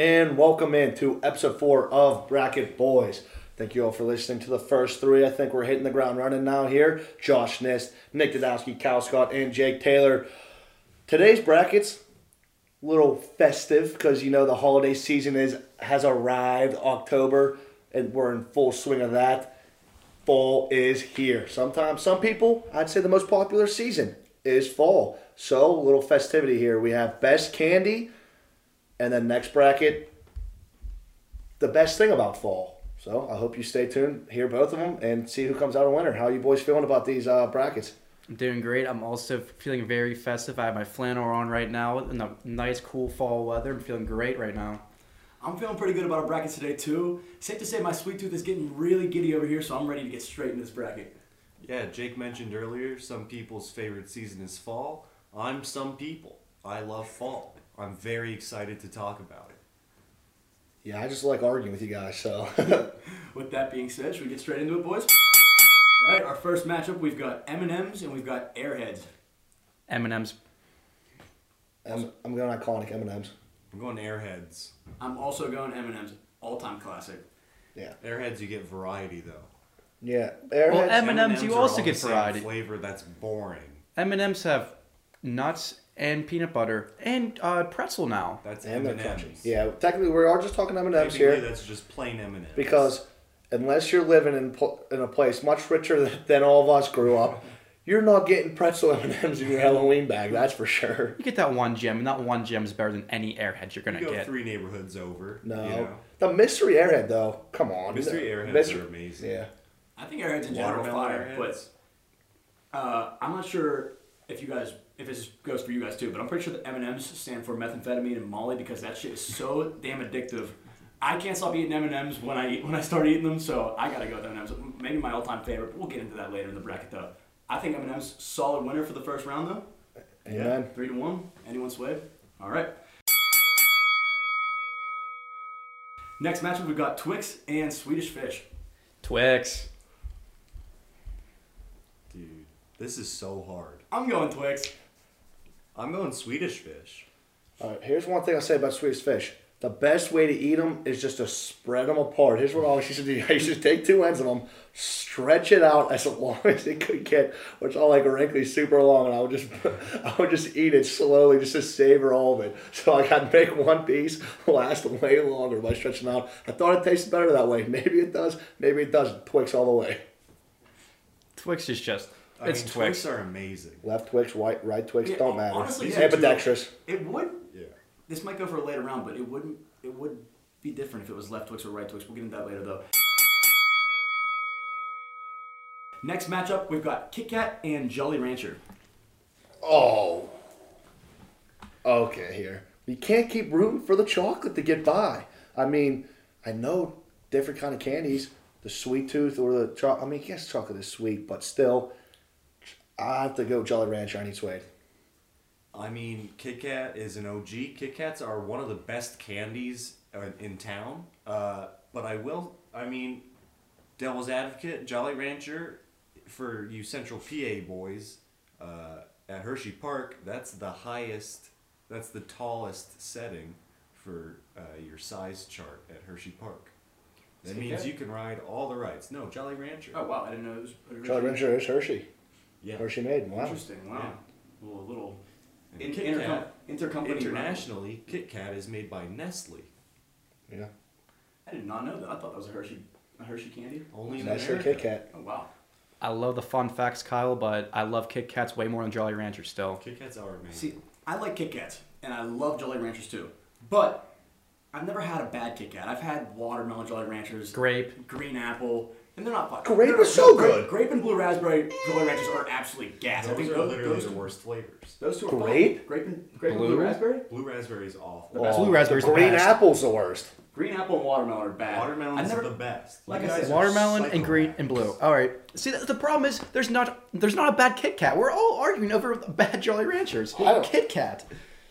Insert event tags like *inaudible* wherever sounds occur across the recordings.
and welcome in to episode four of Bracket Boys. Thank you all for listening to the first three. I think we're hitting the ground running now here. Josh Nist, Nick Dodowski, Cal Scott, and Jake Taylor. Today's brackets, a little festive because you know the holiday season is has arrived. October, and we're in full swing of that. Fall is here. Sometimes, some people, I'd say the most popular season is fall. So, little festivity here. We have best candy, and then next bracket, the best thing about fall. So, I hope you stay tuned, hear both of them, and see who comes out a winner. How you boys feeling about these uh, brackets? I'm doing great. I'm also feeling very festive. I have my flannel on right now in the nice, cool fall weather. I'm feeling great right now. I'm feeling pretty good about our brackets today too. Safe to say my sweet tooth is getting really giddy over here, so I'm ready to get straight into this bracket. Yeah, Jake mentioned earlier some people's favorite season is fall. I'm some people. I love fall. I'm very excited to talk about it. Yeah, I just like arguing with you guys. So, *laughs* With that being said, should we get straight into it, boys? All right, our first matchup we've got M&M's and we've got Airheads. M&M's. I'm, I'm going iconic M and M's. I'm going Airheads. I'm also going M&M's, all-time classic. Yeah, Airheads, you get variety though. yeah. Airheads, Well, Airheads. M&M's, you also get variety. Flavor that's boring. M&M's have nuts and peanut butter and uh, pretzel now. That's and they're M&Ms. Yeah, technically we are just talking M and M's here. that's just plain M&Ms. because unless you're living in in a place much richer than, than all of us grew up, you're not getting pretzel M and M's in your Halloween bag. That's for sure. You get that one gem, and that one gem is better than any Airhead you're gonna go get. three neighborhoods over. No, You know? the mystery airhead though. Come on, Mystery No. Airheads Mystery- are amazing. Yeah, I think Airheads in general are Watermelon fire, but uh, I'm not sure if you guys, if this goes for you guys too, but I'm pretty sure the M&M's stand for methamphetamine and Molly because that shit is so damn addictive. I can't stop eating M&M's when I eat, when I start eating them, so I gotta go with M&M's. Maybe my all-time favorite. But we'll get into that later in the bracket though. I think M&M's solid winner for the first round though. amen. Three to one. Anyone sway? All right. Next matchup we've got Twix and Swedish Fish. Twix. Dude, this is so hard. I'm going Twix. I'm going Swedish fish. All right, here's one thing I'll say about Swedish fish. The best way to eat them is just to spread them apart. Here's what I always used to do. *laughs* I used to take two ends of them, stretch it out as long *laughs* as it could get, which I like wrinkly super long, and I would just, *laughs* I would just eat it slowly just to savor all of it. So like I'd make one piece last way longer by stretching out. I thought it tasted better that way. Maybe it does. Maybe it doesn't. Twix all the way. Twix is just, I it's mean, Twix. Twix are amazing. Left Twix, right, right Twix, Yeah, don't matter. honestly, It's yeah, too. ambidextrous. It would. Yeah. This might go for a later round, but it wouldn't. It would be different if it was left Twix or right Twix. We'll get into that later though. Next matchup, we've got Kit Kat and Jolly Rancher. Oh. Okay, here. You can't keep rooting for the chocolate to get by. I mean, I know different kind of candies, the sweet tooth or the chocolate. I mean, yes, chocolate is sweet, but still, I have to go Jolly Rancher. I need Suede. I mean, Kit Kat is an OG. Kit Kats are one of the best candies uh, in town. Uh, but I will, I mean, Devil's Advocate, Jolly Rancher, for you Central PA boys uh, at Hershey Park, that's the highest, that's the tallest setting for uh, your size chart at Hershey Park. That means you can ride all the rides. No, Jolly Rancher. Oh wow, I didn't know it was. Jolly Rancher is Hershey. Yeah. Hershey made. Wow. Interesting. Wow. well, a little. In, Kit intercom- Kat, intercompany. internationally, Kit Kat is made by Nestle. Yeah. I did not know that. I thought that was a Hershey, a Hershey candy. Only in Nicer America. Kit Kat. Oh wow. I love the fun facts, Kyle, but I love Kit Kats way more than Jolly Ranchers still. Kit Kats are amazing. See, I like Kit Kats, and I love Jolly Ranchers too. But I've never had a bad Kit Kat. I've had watermelon Jolly Ranchers, Grape. green apple, and they're not fun. Grape They're- is so good. Grape and blue raspberry Jolly Ranchers are absolutely gas. I those think are those, literally those, the worst flavors. those two are fun. Grape? Grape and grape and blue Blue? raspberry. Blue raspberry is awful. The best. Blue raspberry's the Green best. apple's the worst. Green apple and watermelon are bad. Watermelon's I never, the best. like You I guys said, are Watermelon and green and blue. All right. See, the, the problem is there's not there's not a bad Kit Kat. We're all arguing over bad Jolly Ranchers. I don't- Kit Kat.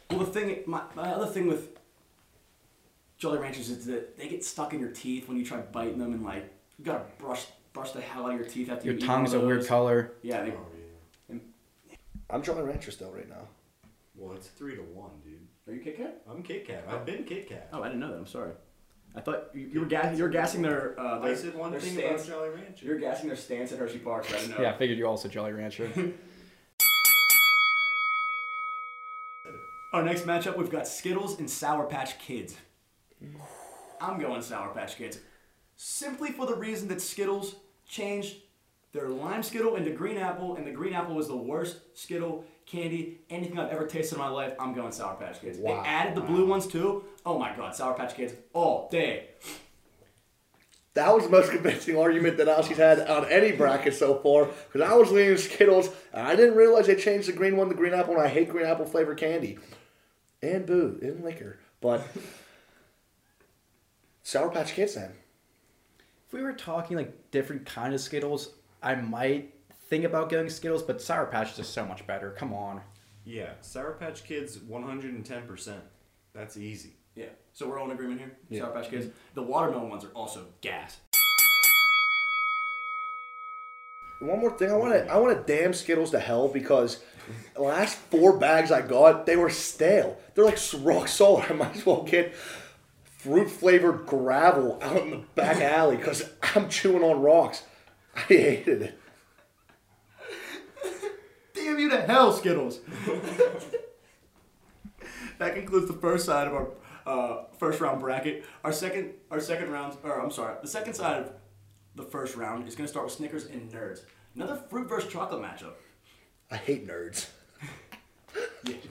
Well, the thing, my, my other thing with Jolly Ranchers is that they get stuck in your teeth when you try biting them, and like you gotta brush brush the hell out of your teeth after Your you eat tongue's one a weird color. Yeah, they, Oh, yeah. I'm Jolly Rancher still right now. Well, it's three to one, dude. Are you Kit Kat? I'm Kit Kat. I've been Kit Kat. Oh, I didn't know that. I'm sorry. I thought you, you were ga- you were gassing their. Uh, their I said one their thing stance. about Jolly Rancher. You're gassing their stance at Hershey Park. So I didn't know. Yeah, I figured you also Jolly Rancher. *laughs* Our next matchup, we've got Skittles and Sour Patch Kids. I'm going Sour Patch Kids. Simply for the reason that Skittles changed their lime Skittle into green apple, and the green apple was the worst Skittle candy, anything I've ever tasted in my life. I'm going Sour Patch Kids. Wow. They added the blue ones too. Oh my god, Sour Patch Kids all day. That was the most convincing argument that Aussie's had on any bracket so far. Because I was leaning Skittles, and I didn't realize they changed the green one to green apple, and I hate green apple flavored candy. And boo, and liquor. But *laughs* Sour Patch Kids then. If we were talking like different kind of Skittles, I might think about getting Skittles, but Sour Patch is just so much better. Come on. Yeah, Sour Patch Kids, 110%. That's easy. Yeah. So we're all in agreement here. Yeah. Sour Patch Kids. Mm-hmm. The watermelon ones are also gas. One more thing, I want to I want to damn Skittles to hell because the last four bags I got, they were stale. They're like rock solid. *laughs* I might as well get fruit flavored gravel out in the back *laughs* alley because I'm chewing on rocks. I hated it. Damn you to hell, Skittles. that concludes the first side of our uh, first round bracket. Our second, our second round, or I'm sorry, the second side of the first round is going to start with Snickers and Nerds. Another fruit versus chocolate matchup. I hate nerds. *laughs* Get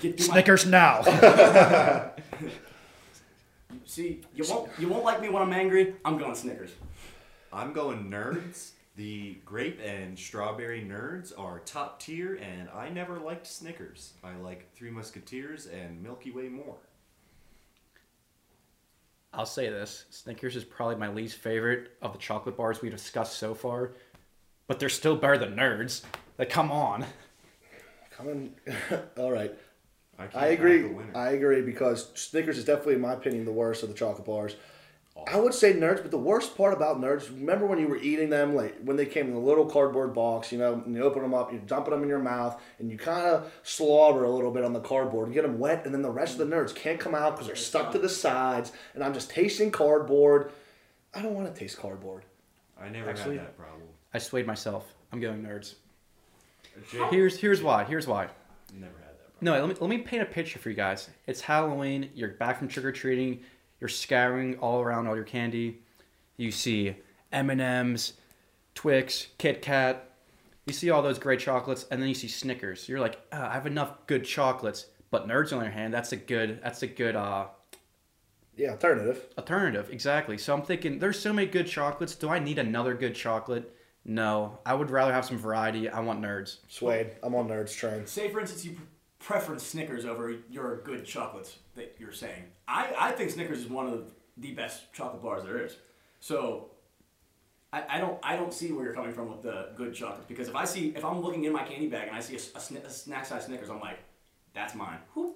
through my- Snickers now. *laughs* See, you won't, you won't like me when I'm angry. I'm going Snickers. I'm going nerds. The grape and strawberry nerds are top tier, and I never liked Snickers. I like Three Musketeers and Milky Way more. I'll say this: Snickers is probably my least favorite of the chocolate bars we discussed so far, but they're still better than Nerds. Like, come on. Coming, *laughs* all right. I, can't I agree. the. I agree because Snickers is definitely, in my opinion, the worst of the chocolate bars. I would say nerds, but the worst part about nerds, remember when you were eating them, like when they came in the little cardboard box, you know, and you open them up, you're dumping them in your mouth, and you kind of slobber a little bit on the cardboard and get them wet, and then the rest of the nerds can't come out because they're stuck to the sides, and I'm just tasting cardboard. I don't want to taste cardboard. I never Actually- had that problem. I swayed myself. I'm going Nerds. Here's here's why. Here's why. never had that problem. No, let me let me paint a picture for you guys. It's Halloween. You're back from trick or treating. You're scouring all around all your candy. You see M and M's, Twix, Kit Kat. You see all those great chocolates, and then you see Snickers. You're like, "Ah, I have enough good chocolates. But Nerds, on the other hand, that's a good that's a good uh, Yeah, alternative. alternative. Exactly. So I'm thinking, there's so many good chocolates. Do I need another good chocolate? No. I would rather have some variety. I want Nerds. Suede. I'm on nerds train. Say, for instance, you preference Snickers over your good chocolates that you're saying. I, I think Snickers is one of the best chocolate bars there is. So I, I don't I don't see where you're coming from with the good chocolates because if I see if I'm looking in my candy bag and I see a, a, sni- a snack size Snickers, I'm like, that's mine. Whew.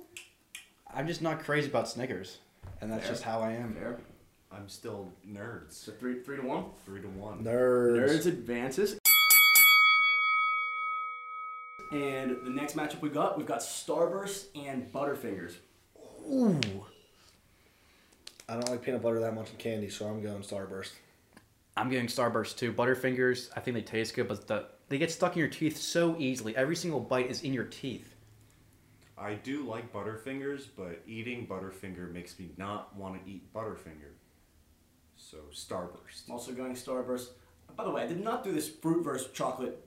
I'm just not crazy about Snickers, and that's Fair. just how I am. There. I'm still nerds. So three three to one. Three to one. Nerds. Nerds advances. And the next matchup we got, we've got Starburst and Butterfingers. Ooh. I don't like peanut butter that much in candy, so I'm going Starburst. I'm getting Starburst too. Butterfingers, I think they taste good, but the, they get stuck in your teeth so easily. Every single bite is in your teeth. I do like Butterfingers, but eating Butterfinger makes me not want to eat Butterfinger. So Starburst. I'm also going Starburst. By the way, I did not do this fruit versus chocolate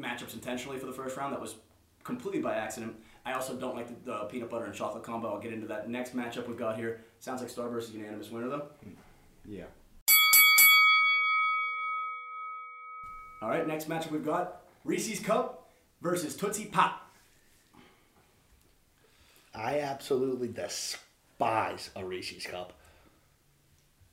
matchups intentionally for the first round. That was completely by accident. I also don't like the, the peanut butter and chocolate combo. I'll get into that next matchup we've got here. Sounds like Starburst is unanimous winner though. Hmm. Yeah. All right, next matchup we've got Reese's Cup versus Tootsie Pop. I absolutely despise a Reese's cup.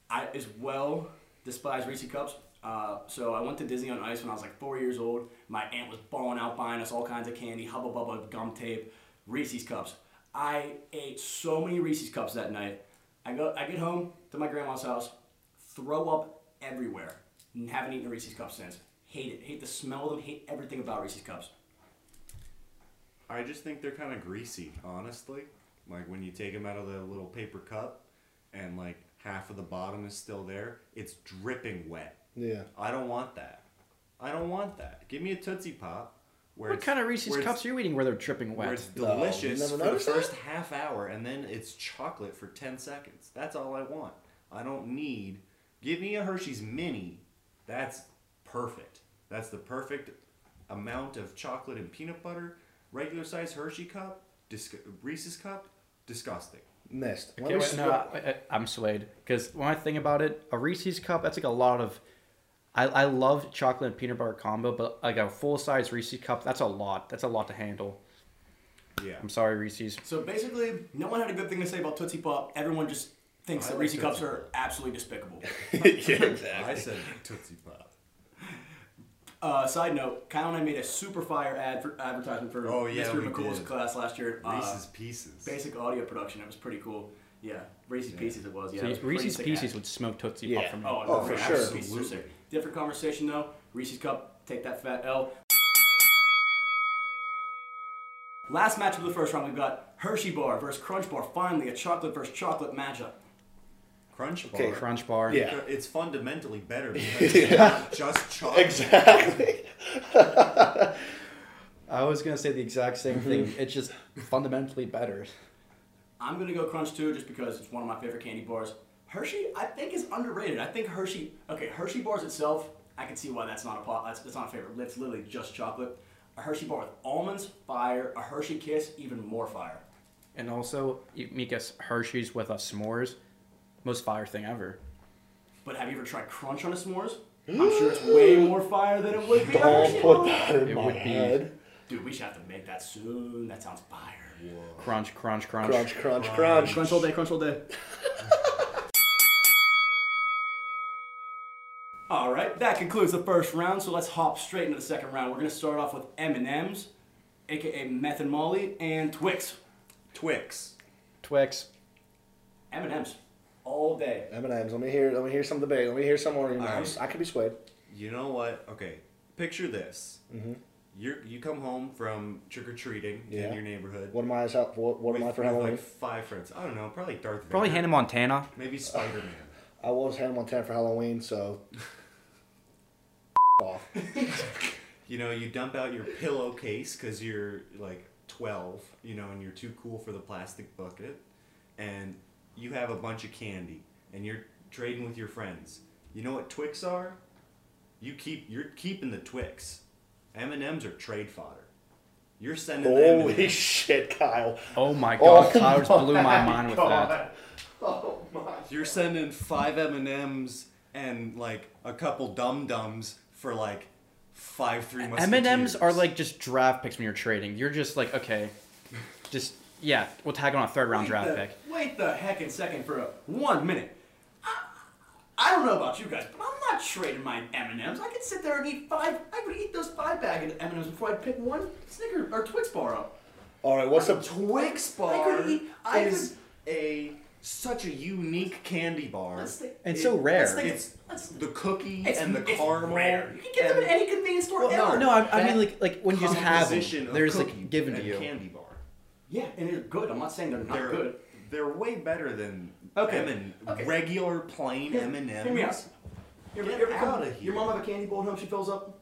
I as well despise Reese's Cups. Uh, so I went to Disney on Ice when I was like four years old. My aunt was balling out buying us all kinds of candy, Hubba Bubba, gum tape, Reese's Cups. I ate so many Reese's Cups that night. I go, I get home to my grandma's house, throw up everywhere, and haven't eaten a Reese's Cup since. Hate it. Hate the smell of them. Hate everything about Reese's Cups. I just think they're kind of greasy, honestly. Like when you take them out of the little paper cup, and like half of the bottom is still there, it's dripping wet. Yeah. I don't want that. I don't want that. Give me a Tootsie Pop. Where What kind of Reese's cups are you eating where they're dripping Where wet? it's No, delicious never for the noticed that? first half hour, and then it's chocolate for ten seconds. That's all I want. I don't need. Give me a Hershey's Mini. That's perfect. That's the perfect amount of chocolate and peanut butter. Regular size Hershey cup, dis- Reese's cup, disgusting. Missed. Let Okay, me wait, s- no, I, I, I'm swayed because when I think about it, a Reese's cup that's like a lot of. I, I love chocolate and peanut butter combo, but like a full size Reese's cup, that's a lot. That's a lot to handle. Yeah. I'm sorry, Reese's. So basically, no one had a good thing to say about Tootsie Pop. Everyone just thinks I that like Reese's Cups Tootsie are absolutely despicable. *laughs* *laughs* yeah, exactly. I said Tootsie Pop. Uh, side note, Kyle and I made a super fire ad for advertisement for Oh, yeah, Mr. we McCool's did. class last year. Uh, Reese's Pieces. basic audio production. It was pretty cool. Yeah, Reese's Yeah. Pieces it was. Yeah, So it was Reese's Pieces ad. would smoke Tootsie Yeah. Pop for me. Oh, Oh, no, for sure. Pieces are Absolutely. Sick. Different conversation though. Reese's Cup, take that fat L. Last match of the first round, we've got Hershey Bar versus Crunch Bar. Finally, a chocolate versus chocolate matchup. Crunch Bar. Okay, Crunch bar. Yeah. It's fundamentally better because it's not just chocolate. Exactly. *laughs* I was gonna say the exact same Mm-hmm. thing. It's just fundamentally better. I'm gonna go Crunch too, just because it's one of my favorite candy bars. Hershey, I think, is underrated. I think Hershey, okay, Hershey bars itself, I can see why that's not a pot. That's, that's not a favorite. It's literally just chocolate. A Hershey bar with almonds, fire. A Hershey Kiss, even more fire. And also, you make us Hershey's with a s'mores. Most fire thing ever. But have you ever tried Crunch on a s'mores? I'm sure it's way mm. more fire than it would be. Don't put bar. that in It my would be- head. Dude, we should have to make that soon. That sounds fire. Crunch, crunch, crunch. Crunch, crunch, crunch. Crunch all day, crunch all day. Right, that concludes the first round. So let's hop straight into the second round. We're gonna start off with M and M's, aka Meth and Molly, and Twix. Twix. Twix. M and M's, all day. M&M's. Let me hear. Let me hear some debate. Let me hear some arguments. Alright. I could be swayed. You know what? Okay, picture this. Mm-hmm. You you come home from trick or treating Yeah. in your neighborhood. What am I? as What, what am I for Halloween? Like five friends. I don't know. Probably Darth Vader. Probably Hannah Montana. Maybe Spider Man. *laughs* I was Hannah Montana for Halloween, so. *laughs* off. *laughs* you know, you dump out your pillowcase because you're like 12, you know, and you're too cool for the plastic bucket, and you have a bunch of candy, and you're trading with your friends. You know what Twix are? You keep you're keeping the Twix. M and M's are trade fodder. You're sending them. Holy shit, Kyle. Oh my Oh god, Kyle just blew my my mind with God. that. Oh my. You're sending five M and M's and like a couple Dum Dums for like five three M and M's are like just draft picks when you're trading. You're just like, okay, just yeah, we'll tag on a third round Wait draft the, pick. Wait the heck and second for a one minute. I, I don't know about you guys, but I'm not trading my M and M's. I could sit there and eat five. I would eat those five bag of M and M's before I'd pick one Snicker or Twix bar up. All right, what's a up? Twix I bar could eat- I is a such a unique candy bar. Let's think- And It- so rare. let's think- It's let's- the cookie It's, and the it's caramel. rare. You can get them and at any convenience store Well, no, ever. No, I, I mean like like when you just have composition them, there's cookie like given to you. candy bar. Yeah, and they're good. I'm not saying they're not They're good. They're way better than Okay, M and okay. regular plain M and Hear me out. M's. You ever- Get you ever outta have- here. Your mom have a candy bowl at home she fills up?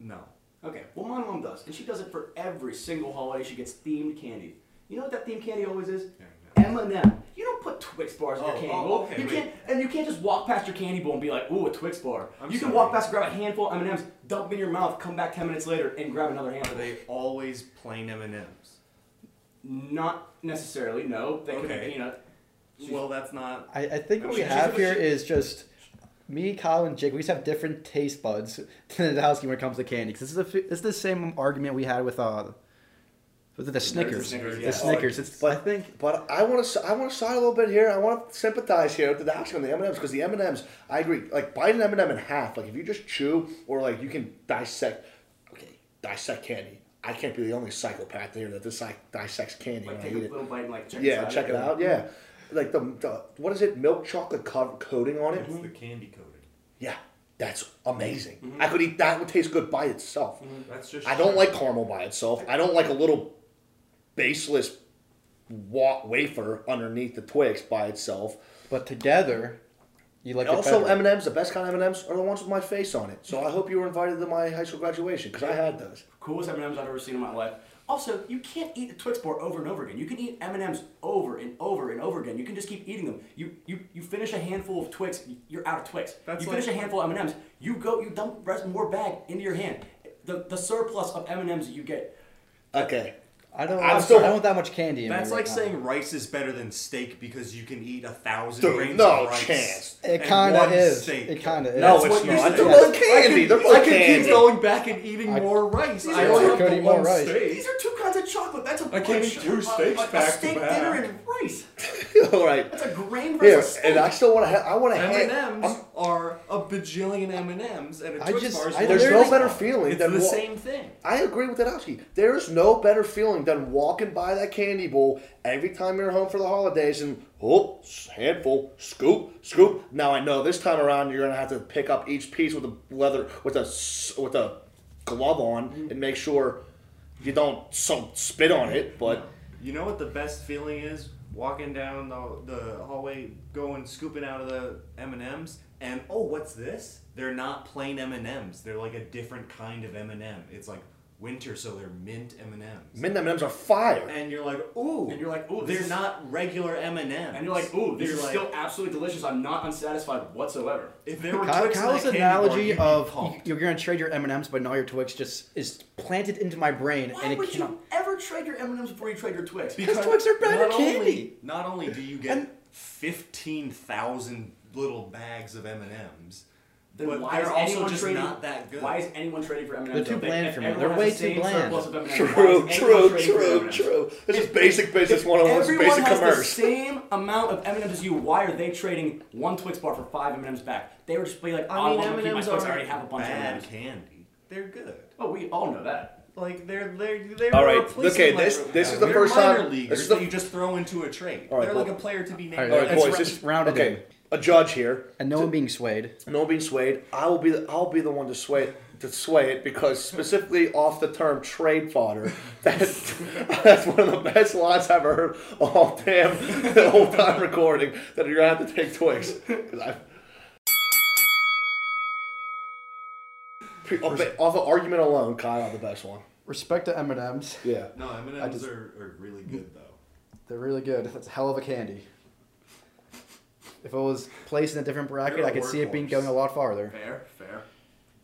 No. Okay, well my mom does, and she does it for every single holiday. She gets themed candy. You know what that themed candy always is? M and M. You don't put Twix bars in your Oh, candy oh, okay, you wait. can't, and you can't just walk past your candy bowl and be like, "Ooh, a Twix bar." I'm you can walk past, grab a handful of M and M's, dump them in your mouth, come back ten minutes later, and grab another handful. Are they always plain M and M's? Not necessarily. No, they could be peanut. Well, that's not. I, I think what we She's- have she's- here is just me, Kyle, and Jake. We just have different taste buds *laughs* to the house when it comes to candy. 'Cause this is the this is the same argument we had with uh with the Snickers. Snickers, The yeah. Snickers. It's, but I think But I want to. I want to side a little bit here. I want to sympathize here with the Dash on the M and M's because the M and M's. I agree. Like bite an M and m in half. Like if you just chew or like you can dissect. Okay, dissect candy. I can't be the only psychopath here that dis- dissects candy Like when I take a eat it. little bite and like check Yeah, inside check it out. Yeah, like the, the what is it? Milk chocolate co- coating on it. It's the candy coating. Yeah, that's amazing. Mm-hmm. I could eat that. It would taste good by itself. That's just. I don't like caramel by itself. I don't like a little baseless wa- wafer underneath the Twix by itself. But together, you like it also. M and M's, the best kind of M and M's are the ones with my face on it. So I hope you were invited to my high school graduation because I had those. Coolest M&Ms I've ever seen in my life. Also, you can't eat a Twix bar over and over again. You can eat M&Ms over and over and over again. You can just keep eating them. You you, you finish a handful of Twix, you're out of Twix. That's you finish like- a handful of M&Ms, you go you dump rest more bag into your hand. The the surplus of M&Ms that you get. Okay. I don't. I'm want, still- I don't want that much candy in That's me like right saying rice is better than steak because you can eat a thousand Dude, grains no of rice. chance. It and kinda one is. steak. It kinda is. No, That's it's what you're not. saying. They're both candy. I can, They're both I can candy. keep going back and eating I- more rice. These I are- only have could the eat more one rice. steak. These are two kinds of chocolate. That's a I can't eat two steaks a, a, back to steak back. dinner and rice. *laughs* All right. That's a grain Here, steak. and I still want to. Ha- I want to. M&Ms Ha- are a bajillion M&Ms and a I Twix just- bar is I There's no better feeling It's than the wa- same thing. I agree with Danowski. There's no better feeling than walking by that candy bowl every time you're home for the holidays and oh, handful, scoop, scoop. Now I know this time around you're gonna have to pick up each piece with a leather with a s- with a glove on mm-hmm. and make sure you don't some spit on it. But You know what the best feeling is? Walking down the, the hallway, going scooping out of the M and M's, and oh, what's this? They're not plain M and M's. They're like a different kind of M and M. It's like winter, so they're mint M and M's. mint M&Ms are fire. And you're like, ooh. And you're like, ooh, They're is- not regular M and M's. and you're like, ooh, this You're is like, still absolutely delicious. I'm not unsatisfied whatsoever. If there were Kyle, Twix in Kyle's that candy bar, analogy you'd of pumped. you're gonna trade your M and M's, but now your Twix, just is planted into my brain, Why and it would cannot. you ever trade your M&Ms before you trade your Twix? Because Twix are better not candy. Only, not only do you get And- fifteen thousand little bags of M and M's, Then but why they're is also anyone just trading, not that good. Why is anyone trading for M&Ms? They're too bland if for me. everyone They're way the too bland. surplus M&Ms, why True, is anyone true, for true, M&Ms? true. This is basic business if 101. This is Everyone basic has commerce. the same amount of M&Ms as you. Why are they trading one Twix bar for five M&Ms back? They would just be like, oh, I mean, I want to keep my M&Ms Twix. I aren't already have a bunch of bad M&Ms. candy. They're good. Oh, we all know that. Like they're they're they're All right, replacing okay, minor- this- this is the they're first minor time- leaguers this is the- that you just throw into a trade. All right, they're like a player to be named. All right, All right, Let's boys. ra- This, round it okay, in. A judge here. And no one being swayed. No one being swayed. I will be the I'll be the one to sway to sway it because specifically off the term trade fodder. *laughs* That that's one of the best lines I've ever heard all damn the whole time recording. That you're gonna have to take Twix. 'Cause I- Pre- off off of argument alone, Kyle the best one. Respect to M and M's. Yeah. No, M and M's just- are, are really good though. They're really good. That's a hell of a candy. If it was placed in a different bracket, They're a I could see it being going a lot farther. Fair, fair.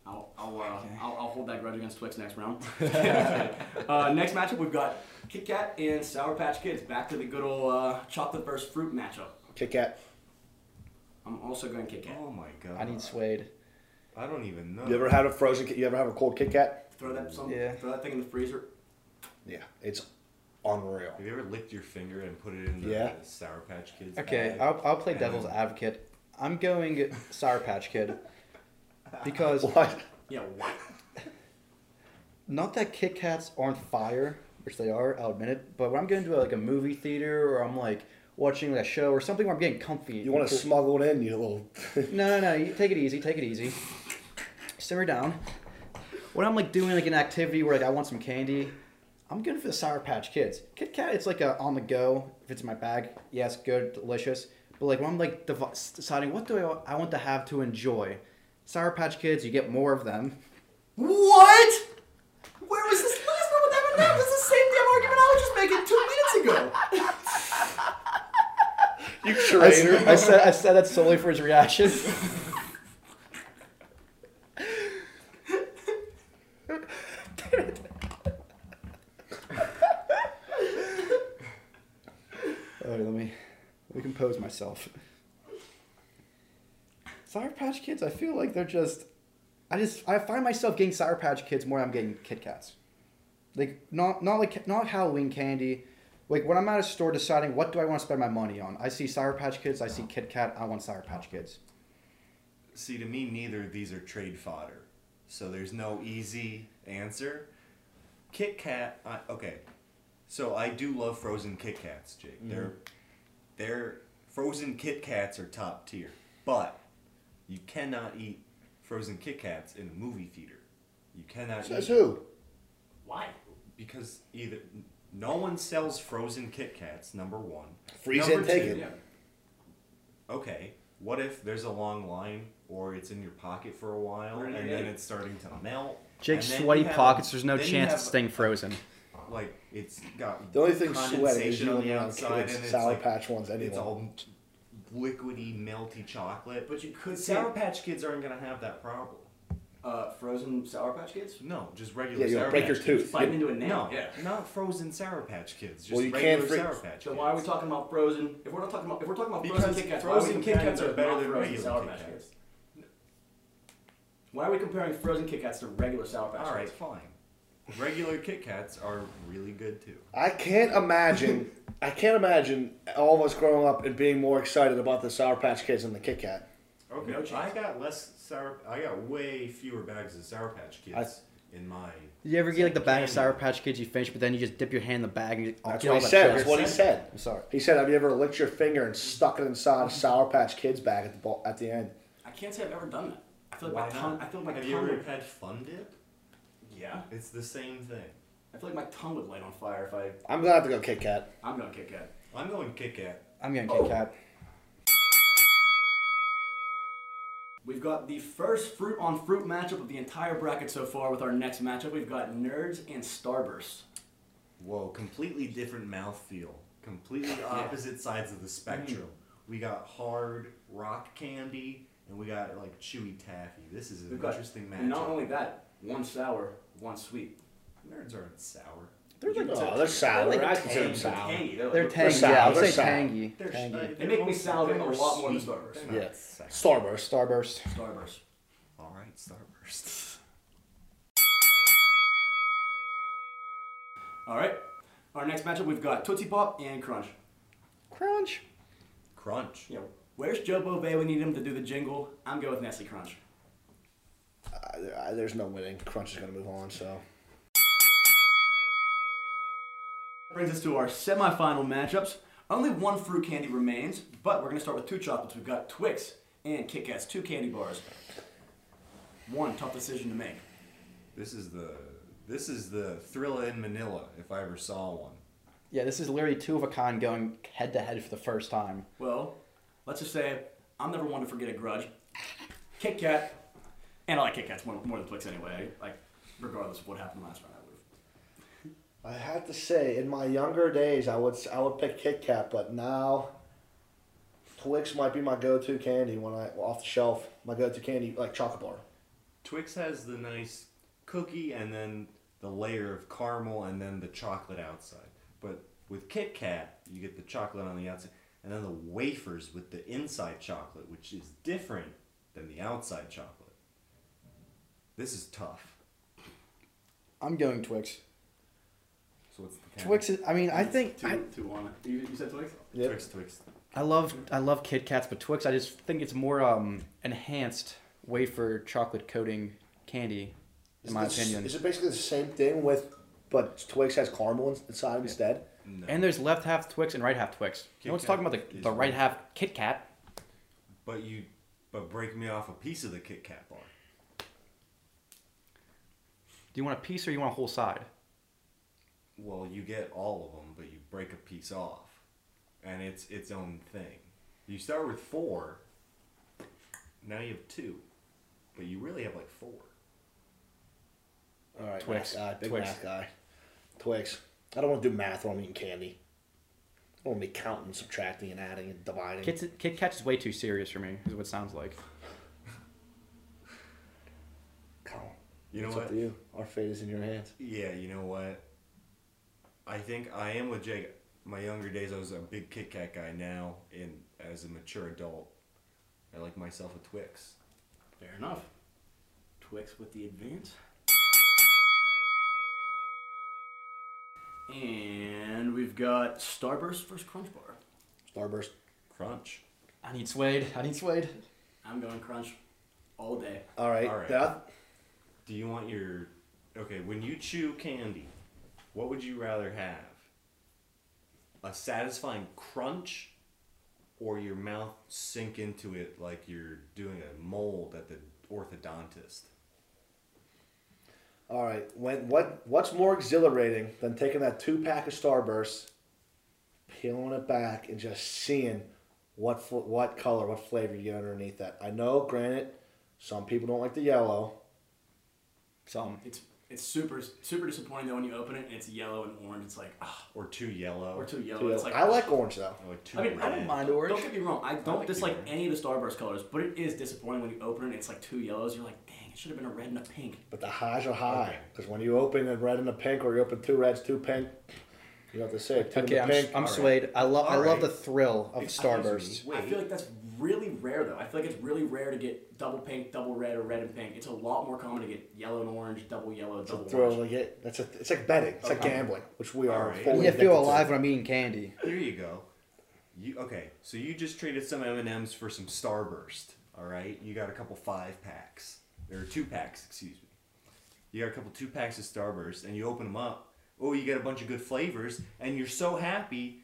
I'll I'll, uh, I'll, I'll hold that grudge against Twix next round. *laughs* uh, next matchup, we've got Kit Kat and Sour Patch Kids. Back to the good old uh, chocolate versus fruit matchup. Kit Kat. I'm also going Kit Kat. Oh my god. I need suede. I don't even know. You ever had a frozen? Kit- You ever have a cold Kit Kat? Throw that some, Yeah. throw that thing in the freezer. Yeah, it's unreal. Have you ever licked your finger and put it in the Yeah. Sour Patch Kids? Okay, bag? I'll, I'll play devil's then- advocate. I'm going Sour Patch Kid *laughs* because What? Yeah, what? not that Kit Kats aren't fire, which they are. I'll admit it. But when I'm going to like a movie theater or I'm like watching a show or something where I'm getting comfy, You want to smuggle it in, you little. *laughs* No, no, no. You take it easy. Take it easy. Simmer down. When I'm like doing like an activity where like I want some candy, I'm good for the Sour Patch Kids. Kit Kat, it's like a on the go. If it's in my bag, yes, good, delicious. But like when I'm like dev- deciding what do I, I want to have to enjoy, Sour Patch Kids, you get more of them. What? Where was this last one with M&M? That's the same damn argument I was just making two minutes ago. *laughs* You I, traitor. s- I said I said that solely for his reaction. *laughs* All right, let me let me compose myself. Sour Patch Kids, I feel like they're just. I just I find myself getting Sour Patch Kids more than I'm getting Kit Kats. Like not not like not like Halloween candy. Like when I'm at a store deciding what do I want to spend my money on, I see Sour Patch Kids, I see Kit Kat, I want Sour Patch Kids. See, to me, neither of these are trade fodder. So there's no easy answer. Kit Kat, I, okay. So I do love frozen Kit Kats, Jake. Mm-hmm. They're, they're frozen Kit Kats are top tier, but you cannot eat frozen Kit Kats in a movie theater. You cannot Says eat who? Why? because either No one sells frozen Kit Kats. Number one. Freeze Number and take two, it. Yeah. Okay. What if there's a long line, or it's in your pocket for a while, We're and then it's starting to melt? Jake's sweaty you have- pockets. There's no chance have- it's staying frozen. Like it's got The only thing sweating is condensation you on on the the outside, kids, and it's Sour like Patch ones anyway. it's all liquidy, melty chocolate. But you could Sour say Patch Kids aren't gonna have that problem. uh, frozen Sour Patch Kids. No, just regular. Yeah, you'll Sour break your Patch Kids. tooth. Bite into a nail. No, Yeah. not frozen Sour Patch Kids. Just Well, you regular can't fre- Sour Patch So Kids. why are we talking about frozen? If we're not talking about if we're talking about Because frozen Kit Kats, frozen why are Kit Kats are better than regular Sour Kit Patch Kats. Kids? Why are we comparing frozen Kit Kats to regular Sour Patch All right, Kids? fine. Regular Kit Kats are really good too. I can't imagine. I can't imagine all of us growing up and being more excited about the Sour Patch Kids than the Kit Kat. Okay, No I got less sour. I got way fewer bags of Sour Patch Kids in my. You ever get like the bag of Sour Patch Kids you finish, but then you just dip your hand in the bag and you That's get what all he that said. sugar? That's what he said. I'm sorry. He said, "Have you ever licked your finger and stuck it inside a Sour Patch Kids bag at the at the end?" I can't say I've ever done that. I feel like Why my tongue. I feel like my Have you tongue. ever had Fun Dip? Yeah. It's the same thing. I feel like my tongue would light on fire if I. I'm gonna have to go Kit Kat. I'm gonna Kit Kat. I'm going Kit Kat. I'm getting Kit Kat. We've got the first fruit on fruit matchup of the entire bracket so far. With our next matchup, we've got Nerds and Starburst. Whoa, completely different mouthfeel. Completely opposite sides of the mm. spectrum. We got hard rock candy, and we got like chewy taffy. This is an We've got interesting matchup. And not only that, one sour, one sweet. Nerds aren't sour. They're like, Oh, they're sour. like I consider them Tangy, sour. tangy. They're, they're like- tangy. sour, Yeah, I'll they're say sour. tangy. They're, tangy. uh, They make me more- salivate they're a lot more than. Starburst. They're Yeah. Starburst. Starburst. Starburst. All right, Starburst. *laughs* All right. Our next matchup, we've got Tootsie Pop and Crunch. Crunch. Crunch. Yeah. Where's Joe Bove? We need him to do the jingle. I'm going with Nestle Crunch. Uh, there's no winning. Crunch is gonna move on. So Brings us to our semifinal matchups. Only one fruit candy remains, but we're going to start with two chocolates. We've got Twix and Kit Kats, two candy bars. One tough decision to make. This is the this is the Thrilla in Manila if I ever saw one. Yeah, this is literally two of a kind going head to head for the first time. Well, let's just say I'm never one to forget a grudge. Kit Kat, and I like Kit Kats more, more than Twix anyway. Like, regardless of what happened last round, I would have. I have to say, in my younger days, I would I would pick Kit Kat, but now Twix might be my go-to candy when I off the shelf. My go-to candy, like chocolate bar. Twix has the nice cookie and then the layer of caramel and then the chocolate outside. But with Kit Kat, you get the chocolate on the outside and then the wafers with the inside chocolate, which is different than the outside chocolate. This is tough. I'm going Twix. So what's the count? Twix is. I mean, I think two, I, two one. You, you said Twix. Yep. Twix, Twix. I love I love Kit Kats, but Twix I just think it's more um enhanced wafer chocolate coating candy, in Is my it- opinion. is it basically the same thing with, but Twix has caramel ins- inside instead? No. And there's left half Twix and right half Twix. Kit no one's Kat talking about the, is the right right. half Kit Kat. but you but break me off a piece of the Kit Kat bar. Do you want a piece or you want a whole side? Well, you get all of them, but you break a piece off, and it's its own thing. You start with four. Now you have two, but you really have like four. All right, Twix. math guy, big Twix. math guy. Twix. I don't want to do math while I'm eating candy. I don't want to be counting, subtracting, and adding and dividing. Kit, Kit Kat is way too serious for me. Is what it sounds like. You know it's what? up to you. Our fate is in your hands. Yeah, you know what? I think I am with Jake. My younger days, I was a big Kit Kat guy. Now, in as a mature adult, I like myself a Twix. Fair enough. Twix with the advance. And we've got Starburst versus Crunch Bar. Starburst. Crunch. I need Suede. I need Suede. I'm going Crunch all day. All right. All right. Death. Do you want your okay? When you chew candy, what would you rather have? A satisfying crunch, or your mouth sink into it like you're doing a mold at the orthodontist? All right. When what what's more exhilarating than taking that two pack of Starburst, peeling it back, and just seeing what what color, what flavor you get underneath that? I know, granted, some people don't like the yellow. Some. It's it's super super disappointing though when you open it and it's yellow and orange. It's like ah, Or too yellow. or too yellow. It's like I like orange though. Or like too I mean, I red. don't mind Don't- orange. Don't get me wrong. I don't like dislike the any of the Starburst colors, but it is disappointing when you open it and it's like two yellows. You're like, dang, it should have been a red and a pink. But the highs are high Okay. because when you open a red and a pink, or you open two reds, two pink, you have to say two Okay, and I'm, a pink. I'm All right. swayed. I love I All love right. the thrill of Excuse me. Starburst. Wait. I feel like that's really rare though. I feel like it's really rare to get double pink, double red, or red and pink. It's a lot more common to get yellow and orange, double yellow, double Throw orange. like it. That's a, it's like betting. It's like Okay. gambling, which we are Alright. fully Yeah, feel addicted to. alive when I'm eating candy. Here you go. You okay? So you just traded some M and M's for some Starburst. All right. You got a couple five packs or two packs, excuse me. You got a couple two packs of Starburst, and you open them up. Oh, you get a bunch of good flavors, and you're so happy.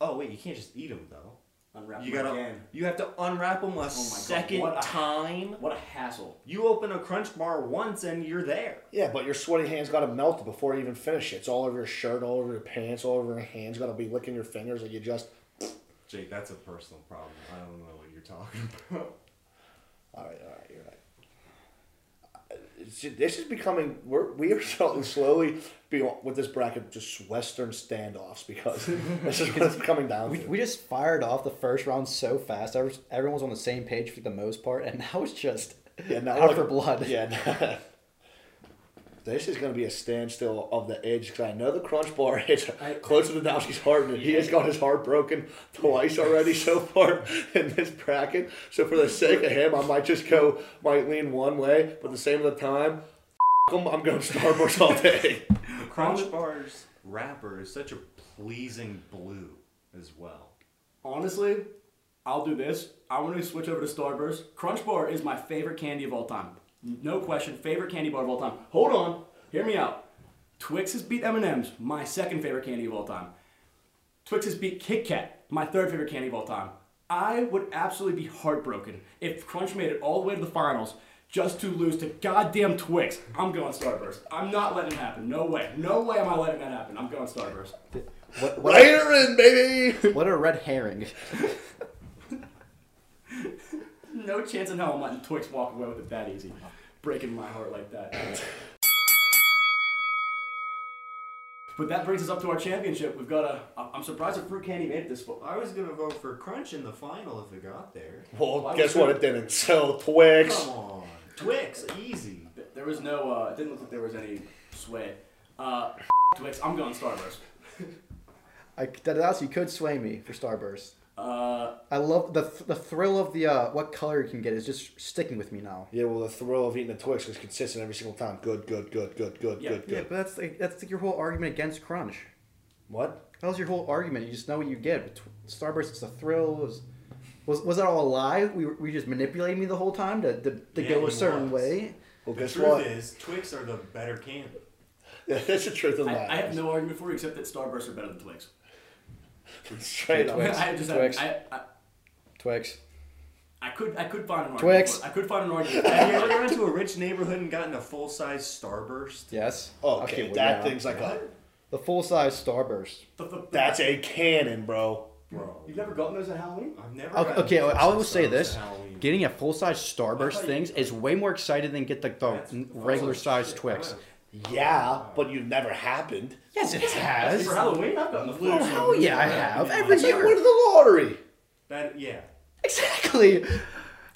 Oh wait, you can't just eat them though. Unwrap You them gotta. again. You have to unwrap them a Oh second what a- time. What a hassle. You open a Crunch Bar once, and you're there. Yeah, but your sweaty hands got to melt before you even finish it. It's all over your shirt, all over your pants, all over your hands. Got to be licking your fingers like you just. Jake, that's a personal problem. I don't know what you're talking *laughs* about. All right, all right, you're right. This is becoming we're we are *laughs* slowly be with this bracket just Western standoffs because *laughs* this is what it's coming down We, to. we just fired off the first round so fast. Every- Everyone was on the same page for the most part, and now it's just Yeah, now out look- for blood. Yeah. *laughs* This is going to be a standstill of the edge because I know the crunch bar hits *laughs* close to Nadowski's heart, and he has got his heart broken twice already so *laughs* far in this bracket. So for the sake of him, I might just go, might lean one way, but at the same of the time, *laughs* f- 'em, I'm going Starburst all day. The Crunch Bar's wrapper is such a pleasing blue as well. Honestly, I'll do this. I want to switch over to Starburst. Crunch Bar is my favorite candy of all time. No question, favorite candy bar of all time. Hold on, hear me out. Twix has beat M&M's, my second favorite candy of all time. Twix has beat Kit Kat, my third favorite candy of all time. I would absolutely be heartbroken if Crunch made it all the way to the finals just to lose to goddamn Twix. I'm going Starburst. I'm not letting it happen. No way. No way am I letting that happen. I'm going Starburst. What, what, Raider in, baby! *laughs* what a red herring. *laughs* No chance in hell I'm letting Twix walk away with it that easy. Breaking my heart like that. But that brings us up to our championship. We've got a. I'm surprised that Fruit Candy made it this far. I was gonna vote for Crunch in the final if it got there. Well, Why guess what? it- It didn't. So, Twix. Come on, Twix, easy. Th- There was no. Uh, it didn't look like there was any sway. Uh, Twix. I'm going Starburst. I, that else you could sway me for Starburst. Uh, I love the the thrill of the uh, what color you can get is just sticking with me now. Yeah, well, the thrill of eating a Twix is consistent every single time. Good, good, good, good, good, Yeah, good, Yeah, good. but that's like, that's like your whole argument against Crunch. What? That was your whole argument. You just know what you get. Tw- Starburst, it's a thrill. Was was, was that all a lie? We were, we just manipulating me the whole time to, to, to Yeah, go a certain was. way. Well, The guess truth what? is, Twix are the better candy. Yeah, *laughs* that's the truth of the I, matter. I have no argument for you except that Starburst are better than Twix. *laughs* Straight up. Twix. I just Twix. I, I, Twix. I could I could find an argument. Twix. I could find an argument. Have you ever gone to a rich neighborhood and gotten a full size Starburst? Yes. Oh, Okay, well, that yeah. thing's like a. the full size Starburst. The- the- the- That's a cannon, bro. Bro, You've never gotten those at Halloween? I've never. Okay, gotten okay full I will size say Starburst this: at Halloween. getting a full size I Starburst thought you- things is way more exciting than get like the That's regular full size shit. Twix. Yeah, but you've never happened. Yes, it has. For Halloween, I've gotten the full. Oh hell yeah, I have every That's like year. winning the lottery. That yeah. Exactly.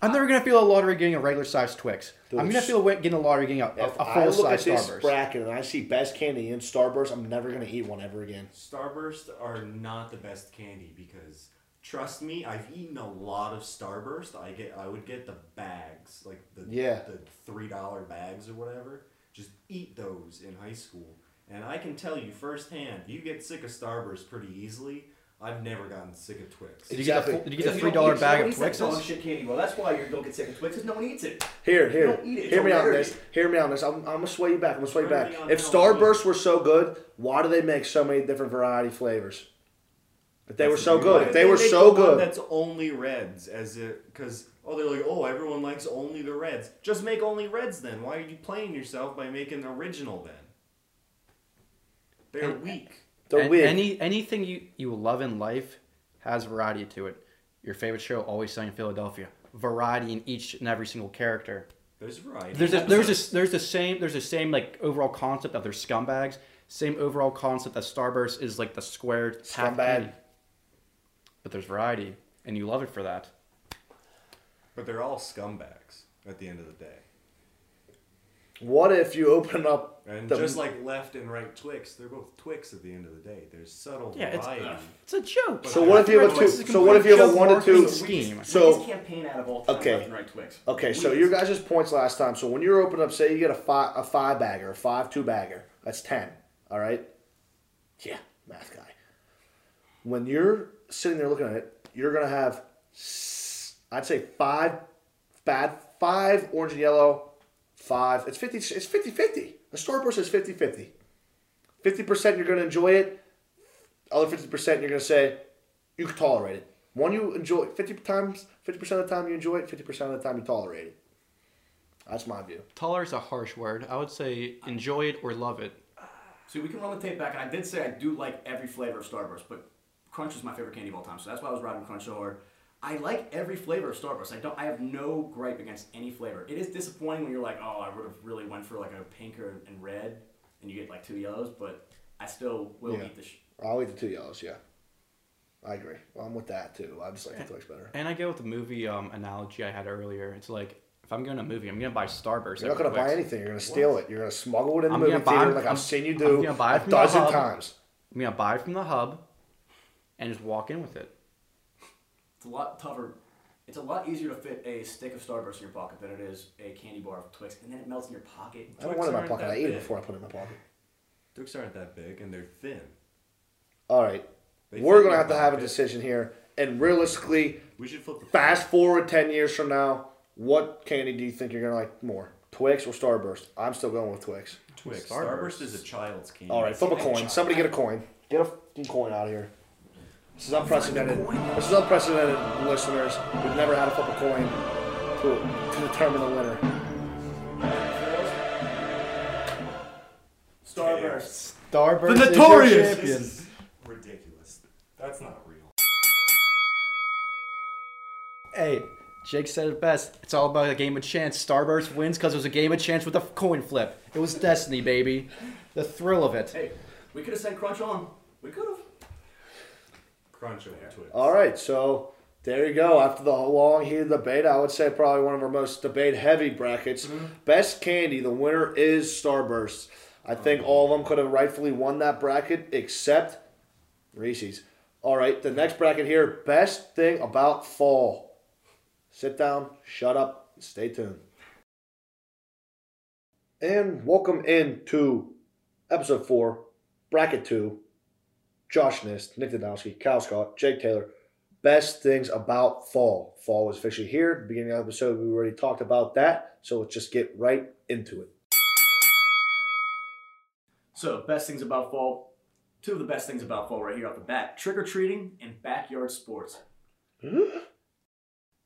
I'm never gonna feel a lottery getting a regular size Twix. I'm gonna feel wa- getting a lottery getting a, a, If a I full look at size this Starburst. bracket and I see best candy in Starburst, I'm never gonna eat one ever again. Starburst are not the best candy because trust me, I've eaten a lot of Starburst. I get I would get the bags, like the Yeah. the three dollar bags or whatever. Just eat those in high school. And I can tell you firsthand, you get sick of Starburst pretty easily. I've never gotten sick of Twix. Did you get the Exactly. full, Did you get the three dollar bag of Twixes? shit candy bar. That's why you don't get sick of Twix because No one eats it. Here, here, don't eat it, hear me out on this. Hear me out on this. I'm, I'm gonna sway you back. I'm gonna sway you back. If Halloween. Starburst were so good, why do they make so many different variety flavors? If they were so good, if did they were make so the one good, That's only reds, as it because oh they're like oh everyone likes only the reds. Just make only reds then. Why are you playing yourself by making the original then? They're And- weak. they're An- weird. Any anything you, you love in life has variety to it. Your favorite show, Always Sunny in Philadelphia. Variety in each and every single character. There's variety. There's a, there's a, there's the same there's the same like overall concept of their scumbags. Same overall concept that Starburst is like the squared half Scumbag. candy. But there's variety, and you love it for that. but they're all scumbags at the end of the day. what if you open up And the just like left and right Twix, they're both Twix at the end of the day. There's subtle Yeah, it's- uh, variety. It's a joke. So what if you have a two? So what if you have a one to two? scheme? So- Weakest campaign out of all time. Okay. Left and right Twix. Okay, so Weakest. your guys' points last time. So when you're opening up, say you get a five a five bagger, a five two bagger, that's ten. All right. Yeah, math guy. When you're sitting there looking at it, you're gonna have, I'd say five bad, five orange and yellow, five. It's 50. It's 50-50. The Starburst is 50-50. 50 percent you're gonna enjoy it. Other fifty percent you're gonna say you can tolerate it. One you enjoy fifty times, fifty percent of the time you enjoy it, fifty percent of the time you tolerate it. That's my view. Tolerate is a harsh word. I would say enjoy it or love it. See, we can run the tape back, and I did say I do like every flavor of Starburst, but Crunch is my favorite candy of all time, so that's why I was riding Crunch so hard. I like every flavor of Starburst. I don't. I have no gripe against any flavor. It is disappointing when you're like, oh, I would have really went for like a pink or and red, and you get like two yellows, but I still will Yeah. eat the. Sh- I'll eat the two yellows. Yeah, I agree. Well, I'm with that too. I just like the Twix better. And I go with the movie um, analogy I had earlier. It's like if I'm going to a movie, I'm going to buy Starburst. You're not gonna buy anything. You're gonna steal it. You're gonna smuggle it in the I'm movie gonna buy- theater, like I'm- I've seen you I'm do buy it a from the dozen hub. times. I'm going to buy it from the hub and just walk in with it. it's a lot tougher. It's a lot easier to fit a stick of Starburst in your pocket than it is a candy bar of Twix, and then it melts in your pocket. I don't Twix want it in my aren't pocket. that I eat it big. before I put it in my pocket. Twix aren't that big and they're thin. All right, They we're fit gonna in have to have a pocket. decision here, and realistically, We should flip the fast forward ten years from now, what candy do you think you're gonna like more, Twix or Starburst? I'm still going with Twix. Twix. Starburst. Starburst is a child's candy. All right, flip a coin. Somebody get a coin. Get a fucking coin out of here. This is unprecedented. This is unprecedented, listeners. We've never had to flip a coin to, to determine the winner. Starburst. Starburst The notorious! is your champion. This is ridiculous. That's not real. Hey, Jake said it best. It's all about a game of chance. Starburst wins because it was a game of chance with a coin flip. It was destiny, baby. The thrill of it. Hey, we could have sent Crunch on. We could have. Crunch over Twix. All right, so there you go. After the long heated debate, I would say probably one of our most debate heavy brackets. Mm-hmm. Best candy, the winner is Starburst. I think oh, all of them could have rightfully won that bracket except Reese's. All right, the next bracket here best thing about fall. Sit down, shut up, stay tuned. And welcome into episode four, bracket two. Josh Nist, Nick Dodowski, Cal Scott, Jake Taylor. Best things about fall. Fall is officially here. At the beginning of the episode, we already talked about that. So let's just get right into it. So, best things about fall. Two of the best things about fall right here off the bat trick or treating and backyard sports.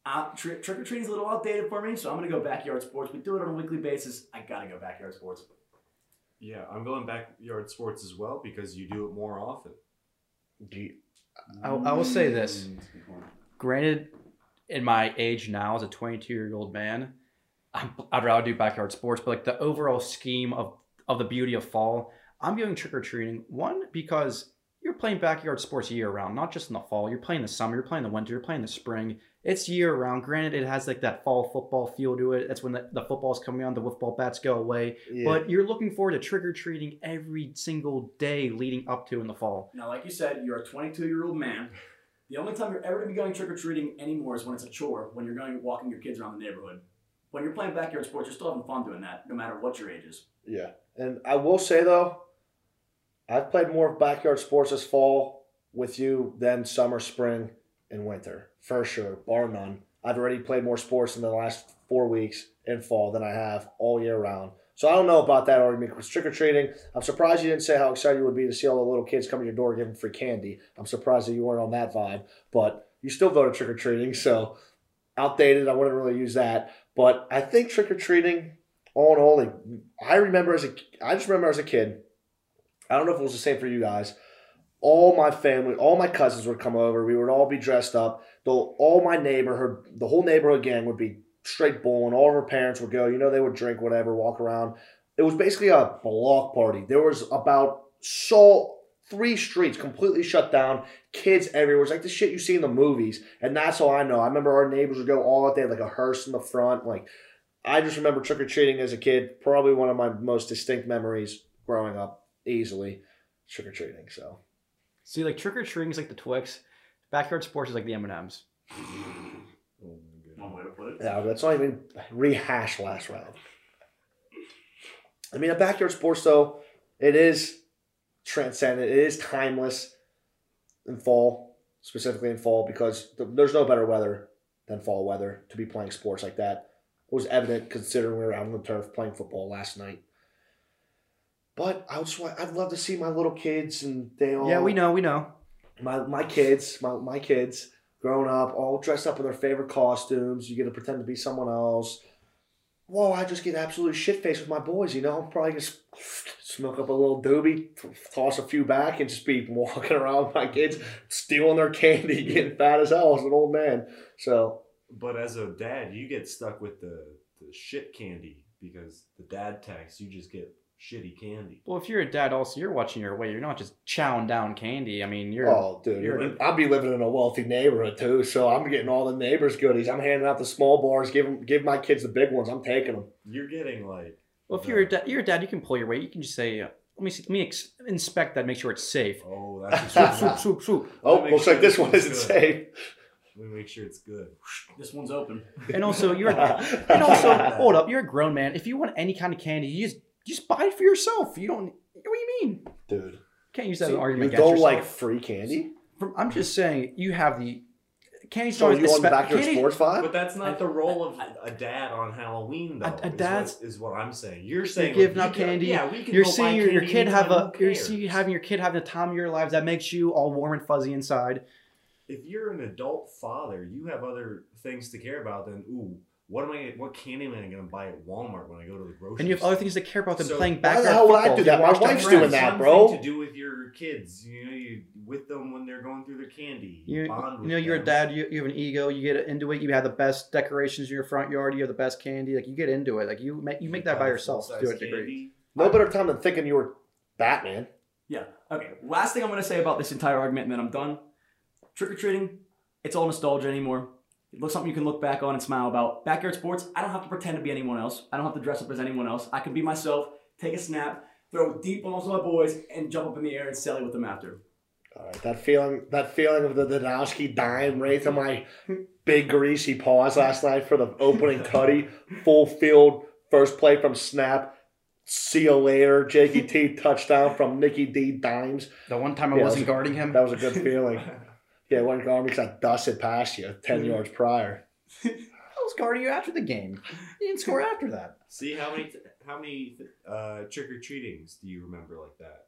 Uh, tri- trick or treating is a little outdated for me, so I'm going to go backyard sports. We do it on a weekly basis. I got to go backyard sports. Yeah, I'm going backyard sports as well because you do it more often. Do you- I, I will say this. Granted, in my age now as a 22 year old man, I'm, I'd rather do backyard sports, but like the overall scheme of, of the beauty of fall, I'm going trick or treating. One, because you're playing backyard sports year round, not just in the fall. You're playing the summer, you're playing the winter, you're playing the spring. It's year round. Granted, it has like that fall football feel to it. That's when the, the football's coming on, the football bats go away. Yeah. But you're looking forward to trick or treating every single day leading up to in the fall. Now, like you said, you're a 22 year old man. The only time you're ever going to be going trick or treating anymore is when it's a chore, when you're going walking your kids around the neighborhood. When you're playing backyard sports, you're still having fun doing that, no matter what your age is. Yeah. And I will say, though, I've played more backyard sports this fall with you than summer, spring, and winter. For sure, bar none. I've already played more sports in the last four weeks in fall than I have all year round. So I don't know about that argument because trick or treating. I'm surprised you didn't say how excited you would be to see all the little kids come to your door giving free candy. I'm surprised that you weren't on that vibe, but you still voted trick or treating. So outdated. I wouldn't really use that. But I think trick or treating, all in all, I remember as a, I just remember as a kid. I don't know if it was the same for you guys. All my family, all my cousins would come over. We would all be dressed up. The, all my neighborhood, the whole neighborhood gang would be straight bowling. All of our parents would go. You know, they would drink whatever, walk around. It was basically a block party. There was about so three streets completely shut down, kids everywhere. It's like the shit you see in the movies, and that's all I know. I remember our neighbors would go all out there, like a hearse in the front. Like, I just remember trick or treating as a kid. Probably one of my most distinct memories growing up, easily trick or treating. So See, like trick or treating is like the Twix. Backyard sports is like the M and M's. Oh, One way to put it. yeah, let's not even rehash last round. I mean, a backyard sports though, it is transcendent. It is timeless in fall, specifically in fall, because th- there's no better weather than fall weather to be playing sports like that. It was evident considering we were out on the turf playing football last night. But I just want, I'd love to see my little kids and they all Yeah, we know, we know. my my kids, my, my kids growing up, all dressed up in their favorite costumes. You get to pretend to be someone else. Whoa, I just get absolutely shit faced with my boys, you know? I'm probably just smoke up a little doobie, toss a few back, and just be *laughs* walking around with my kids, stealing their candy, *laughs* getting fat as hell as an old man. So, But as a dad, you get stuck with the, the shit candy because the dad tax, you just get shitty candy. Well, if you're a dad, also you're watching your weight. You're not just chowing down candy. I mean, you're oh, dude, you're- I'll be living in a wealthy neighborhood too, so I'm getting all the neighbors' goodies. I'm handing out the small bars, give 'em- give my kids the big ones. I'm taking them. You're getting like. well. If you're a dad, you're a dad. You can pull your weight. You can just say, uh, "Let me see, let me ex- inspect that. Make sure it's safe." Oh, that's Swoop, a *laughs* swoop, swoop, swoop. Oh, looks sure like this this one isn't good. safe. Let me make sure it's good. *laughs* This one's open. And also, you're *laughs* and also hold up. You're a grown man. If you want any kind of candy, you just just buy it for yourself. You don't. What do you mean? Dude, Can't use that as See, an you argument don't against like yourself. free candy? From- I'm just saying you have the candy So stores. you on the espe- backyard candy- sports five? But that's not the role of a dad on Halloween, though. A- a is dad's- what, is what I'm saying. You're saying giving like, out you can- candy. Yeah, we can. You're go buy seeing your, your candy kid have a. who You're seeing cares? having your kid having the time of your lives that makes you all warm and fuzzy inside. If you're an adult father, you have other things to care about than ooh. What am I? What candy am I going to buy at Walmart when I go to the grocery? And you have other things to care about than So playing why backyard the hell would I do that? My wife's friends. doing that, bro. thing to do with your kids, you know, you with them when they're going through their candy. You, bond you with know, you're a dad. You, you have an ego. You get into it. You have the best decorations in your front yard. You have the best candy. Like you get into it. Like you make you make that by yourself to a degree. No better time than thinking you were Batman. Yeah. Okay. Last thing I'm going to say about this entire argument, and then I'm done. Trick or treating, it's all nostalgia anymore. It looks something you can look back on and smile about. Backyard sports, I don't have to pretend to be anyone else. I don't have to dress up as anyone else. I can be myself, take a snap, throw deep balls to my boys, and jump up in the air and sally with them after. All right, that feeling, that feeling of the Danowski dime right to my big greasy paws last night for the opening *laughs* tutty, full field, first play from snap. See you later, Jakey T *laughs* touchdown from Nicky D dimes. The one time I Yeah, wasn't was- guarding him. That was a good feeling. *laughs* Yeah, one guard because dusted past you 10 yards prior. I was guarding you after the game. You didn't score after that. See how many how many uh, trick or treatings do you remember like that?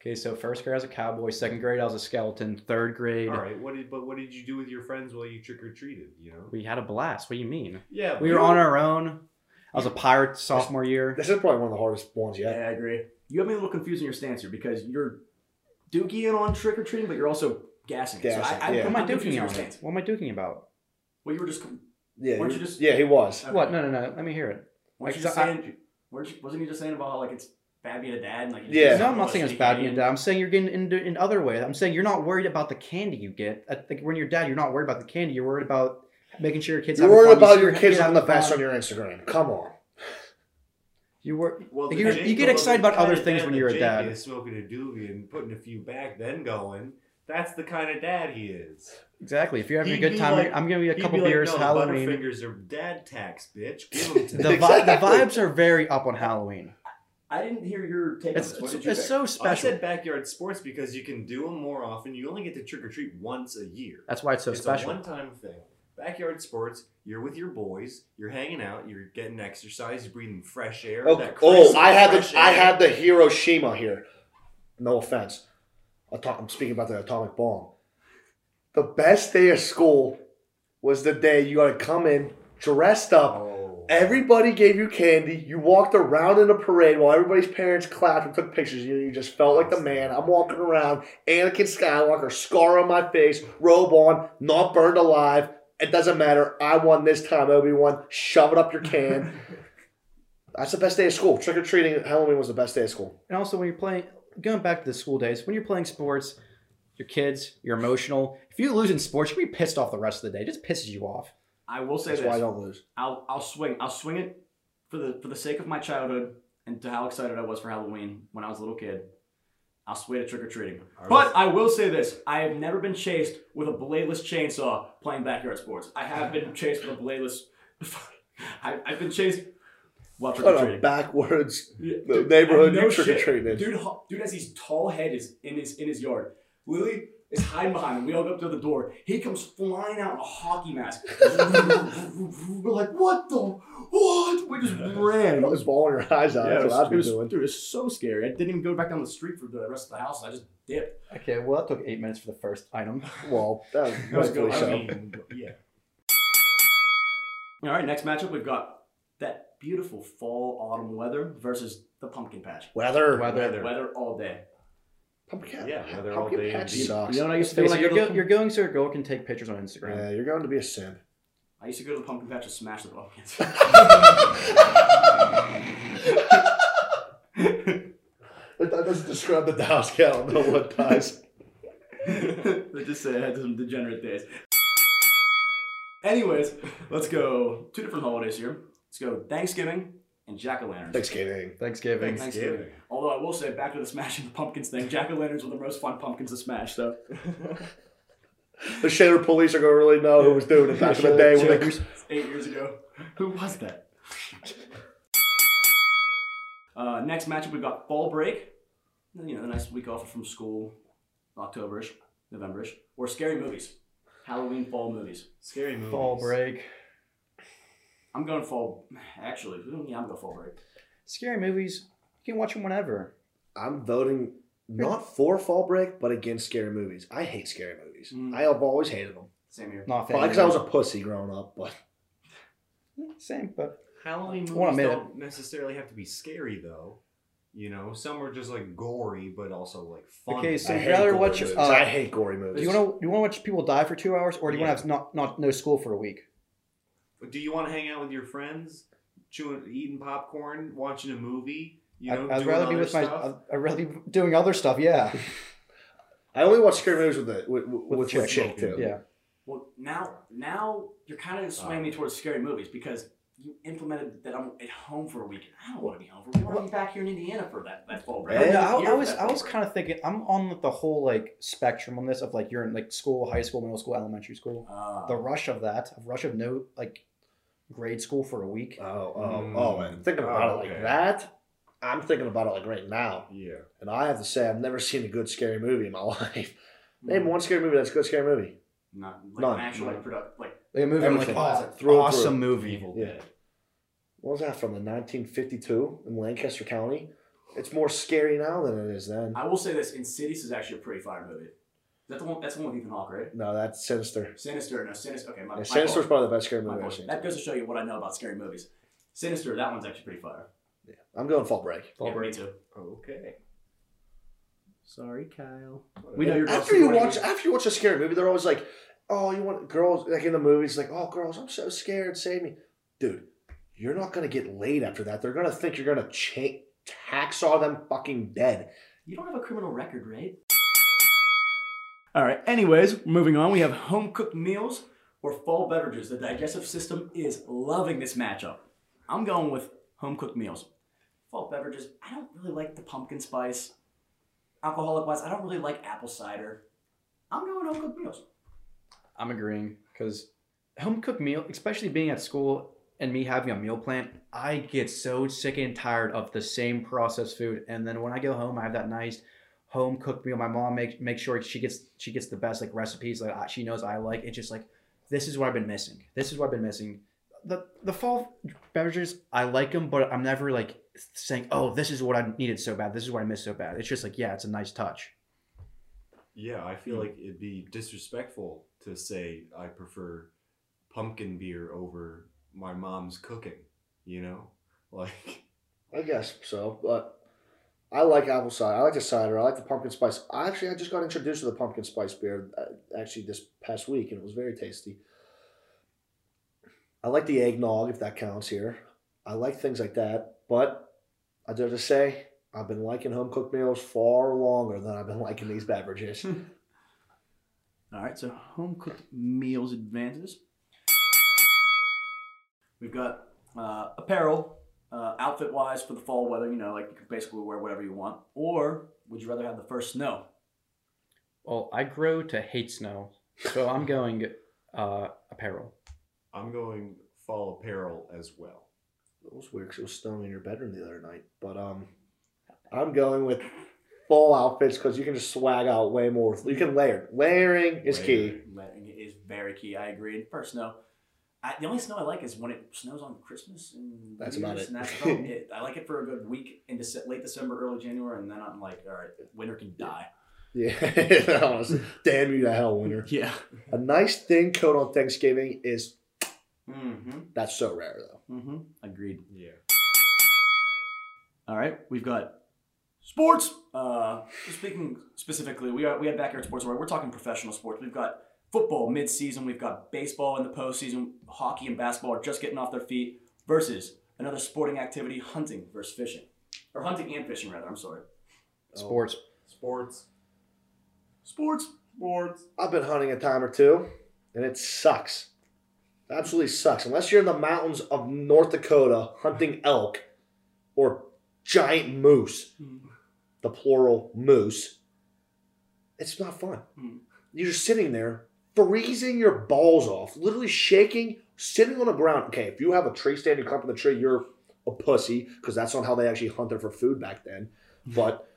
Okay, so first grade I was a cowboy. Second grade I was a skeleton. Third grade All right, what did but what did you do with your friends while you trick or treated? You know. we had a blast. What do you mean? Yeah, We were on our own. I was a pirate sophomore year. This is probably one of the hardest ones Yeah. I agree. You have me a little confused in your stance here because you're dookie in on trick or treating, but you're also gassing. it. Gassing, so I, I, yeah. What am I I'm confused in duking your on? stance. What am I duking about? Well, you were just. Yeah, Weren't he- you just- yeah, he was. Okay. What? No, no, no. Let me hear it. Weren't you Like, just I- saying? weren't you, wasn't he just saying about how like it's bad being a dad and like? Yeah. No, I'm not saying it's shitty bad being a dad. I'm saying you're getting into in other ways. I'm saying you're not worried about the candy you get. I think when you're dad, you're not worried about the candy. You're worried about making sure your kids. You're having worried fun. About see your kids having the best on your Instagram. Come on. You were. Well, Like, you're- you get excited about other things when you're a dad. Is smoking a doobie and putting a few back, then going. That's the kind of dad he is. Exactly. If you're having He'd a good time, like- I'm giving you a couple be like, beers. no, Halloween. Butterfingers are dad tax, bitch. Give them to The, me. vi- the vibes are very up on Halloween. I didn't hear your take It's, on this. What it's, did you it's pick? so I special. said backyard sports because you can do them more often. You only get to trick or treat once a year. That's why it's so it's special. a one-time thing. backyard sports. You're with your boys. You're hanging out. You're getting exercise. You're breathing fresh air. Oh, that oh I had fresh the I had the Hiroshima here. No offense. Ato- I'm speaking about the atomic bomb. The best day of school was the day you got to come in dressed up. Oh. Everybody gave you candy. You walked around in a parade while everybody's parents clapped and took pictures. You, you just felt like the man. I'm walking around, Anakin Skywalker, scar on my face, robe on, not burned alive. It doesn't matter. I won this time, Obi Wan. Shove it up your can. *laughs* That's the best day of school. Trick or treating Halloween was the best day of school. And also, when you're playing, going back to the school days, when you're playing sports, your kids, you're emotional. If you lose in sports, you're be pissed off the rest of the day. It just pisses you off. I will say That's this. why I don't lose. I'll I'll swing I'll swing it for the for the sake of my childhood and to how excited I was for Halloween when I was a little kid. I'll sway to trick or treating. But I will say this: I have never been chased with a bladeless chainsaw playing backyard sports. I have been chased with a bladeless. *laughs* I, I've been chased while trick or What a treating. backwards the neighborhood you trick or treated. Dude, dude has his tall head is in his in his yard. Lily is hiding behind him. We all go up to the door. He comes flying out in a hockey mask. *laughs* We're like, what the what? We just ran. I was bawling your eyes out. Yeah, That's it what was, I'd it was, doing. dude, it was so scary. I didn't even go back down the street for the rest of the house. I just dipped. Okay, well that took eight minutes for the first item. *laughs* Well, that was was good. I mean, yeah. All right, next matchup we've got that beautiful fall autumn weather versus the pumpkin patch. Weather. Weather. Weather. Weather all day. Pumpkin, patch? Yeah, weather all pumpkin day patch indeed. sucks. You know what I used to do Face when you're, go to go, the you're going so a girl can take pictures on Instagram. Yeah, you're going to be a simp. I used to go to the pumpkin patch and smash the pumpkins. *laughs* That that doesn't describe the Dallas Cow. No one does. Let's just say I had some degenerate days. Anyways, let's go two different holidays here. Let's go Thanksgiving and Jack o' lanterns. Thanksgiving. Thanksgiving. Thanksgiving. Although I will say, back to the smashing the pumpkins thing, Jack o' lanterns were the most fun pumpkins to smash. So The Shaler police are going to really know who was doing it back in the day. When they, eight years ago, who was that? Uh, next matchup, we've got fall break. You know, a nice week off from school, Octoberish, Novemberish, or scary movies, Halloween fall movies. Scary movies. Fall break. I'm going fall. Actually, yeah, I'm going fall break. Scary movies. You can watch them whenever. I'm voting not for fall break, but against scary movies. I hate scary movies. Mm. I have always hated them. Same here. Not a fan. Probably because I was a pussy growing up, but *laughs* Same, but Halloween movies Wanna admit it. don't necessarily have to be scary though. You know, some are just like gory, but also like fun. Okay, so I you'd rather watch, uh, I hate gory do movies. you want to you want to watch people die for two hours, or do you want to have not not no school for a week? Do you want to hang out with your friends, chewing, eating popcorn, watching a movie? You I'd, know, I'd rather be with my. stuff? I'd, I'd rather be doing other stuff. Yeah, *laughs* I only watch scary movies with the with, with, with, chick. with chick too. yeah. Well, now, now you're kind of swaying me towards scary movies because you implemented that I'm at home for a week. I don't want to be home for a week. I want to be back here in Indiana for that, that fall break. Yeah, I, I'm I, here for was I was kind of thinking I'm on the whole like spectrum on this of like you're in like school, high school, middle school, elementary school. Uh, The rush of that, of rush of no like grade school for a week. Oh, oh, Mm. oh, and thinking about Oh, it like okay. that, I'm thinking about it like right now. Yeah. And I have to say, I've never *laughs* seen a good scary movie in my *laughs* life. Mm. Name one scary movie that's a good scary movie. Not like None. an actual like product like Like a movie, I'm like, oh, Through awesome through. movie. Evil Yeah. Dead. What was that from? The 1952 in Lancaster County. It's more scary now than it is then. I will say this: Insidious is actually a pretty fire movie. Is that the one? That's the one with Ethan Hawke, right? No, that's Sinister. Sinister, no, Sinister. Okay, my, Yeah, my Sinister's probably the best scary movie I've seen. That goes to show you what I know about scary movies. Sinister, that one's actually pretty fire. Yeah. I'm going Fall Break. Fall yeah, break. Me too. Okay. Sorry, Kyle. We know you're after you watch Bowl. after you watch a scary movie, they're always like, "Oh, you want girls like in the movies like, oh, girls, I'm so scared, save me, dude." You're not gonna get laid after that. They're gonna think you're gonna cha- hacksaw them fucking dead. You don't have a criminal record, right? All right. Anyways, moving on. We have home cooked meals or fall beverages. The digestive system is loving this matchup. I'm going with home cooked meals. Fall beverages. I don't really like the pumpkin spice. Alcoholic wise, I don't really like apple cider. I'm going home cooked meals. I'm agreeing because home cooked meal, especially being at school and me having a meal plan, I get so sick and tired of the same processed food. And then when I go home, I have that nice home cooked meal. My mom makes make sure she gets she gets the best like recipes like she knows I like. It's just like this is what I've been missing. This is what I've been missing. The the fall beverages, I like them, but I'm never like saying, "Oh, this is what I needed so bad. This is what I missed so bad." It's just like, yeah, it's a nice touch. Yeah, I feel like it'd be disrespectful to say I prefer pumpkin beer over my mom's cooking. You know, *laughs* like I guess so, but I like apple cider. I like the cider. I like the pumpkin spice. Actually I just got introduced to the pumpkin spice beer uh, actually this past week, and it was very tasty. I like the eggnog if that counts here. I like things like that, but I dare to say I've been liking home cooked meals far longer than I've been liking these beverages. *laughs* All right, so home cooked meals advances. We've got uh, apparel, uh, outfit wise for the fall weather. You know, like you can basically wear whatever you want. Or would you rather have the first snow? Well, I grow to hate snow, so I'm going uh, apparel. I'm going fall apparel as well. It was weird 'cause it was snowing in your bedroom the other night. But um, I'm going with fall outfits because you can just swag out way more. You can layer. Layering is key. Layering is very key. I agree. And first snow. I, the only snow I like is when it snows on Christmas and That's New about Year's, it. And that's *laughs* about it. I like it for a good week in Dece- late December, early January, and then I'm like, all right, winter can die. Yeah, *laughs* honestly, damn you to hell, winter. *laughs* Yeah. A nice thin coat on Thanksgiving is Mm-hmm. that's so rare though. Mm-hmm. Agreed. Yeah. All right, we've got sports. Uh, speaking specifically, we are we have backyard sports. Where we're talking professional sports. We've got football mid-season. We've got baseball in the postseason. Hockey and basketball are just getting off their feet. Versus another sporting activity: hunting versus fishing, or hunting and fishing rather. I'm sorry. Sports. Sports. Sports. Sports. I've been hunting a time or two, and it sucks. Absolutely sucks. Unless you're in the mountains of North Dakota hunting elk or giant moose, the plural moose, it's not fun. Hmm. You're just sitting there, freezing your balls off, literally shaking, sitting on the ground. Okay, if you have a tree stand, you climb up the tree, you're a pussy because that's not how they actually hunted for food back then. *laughs* But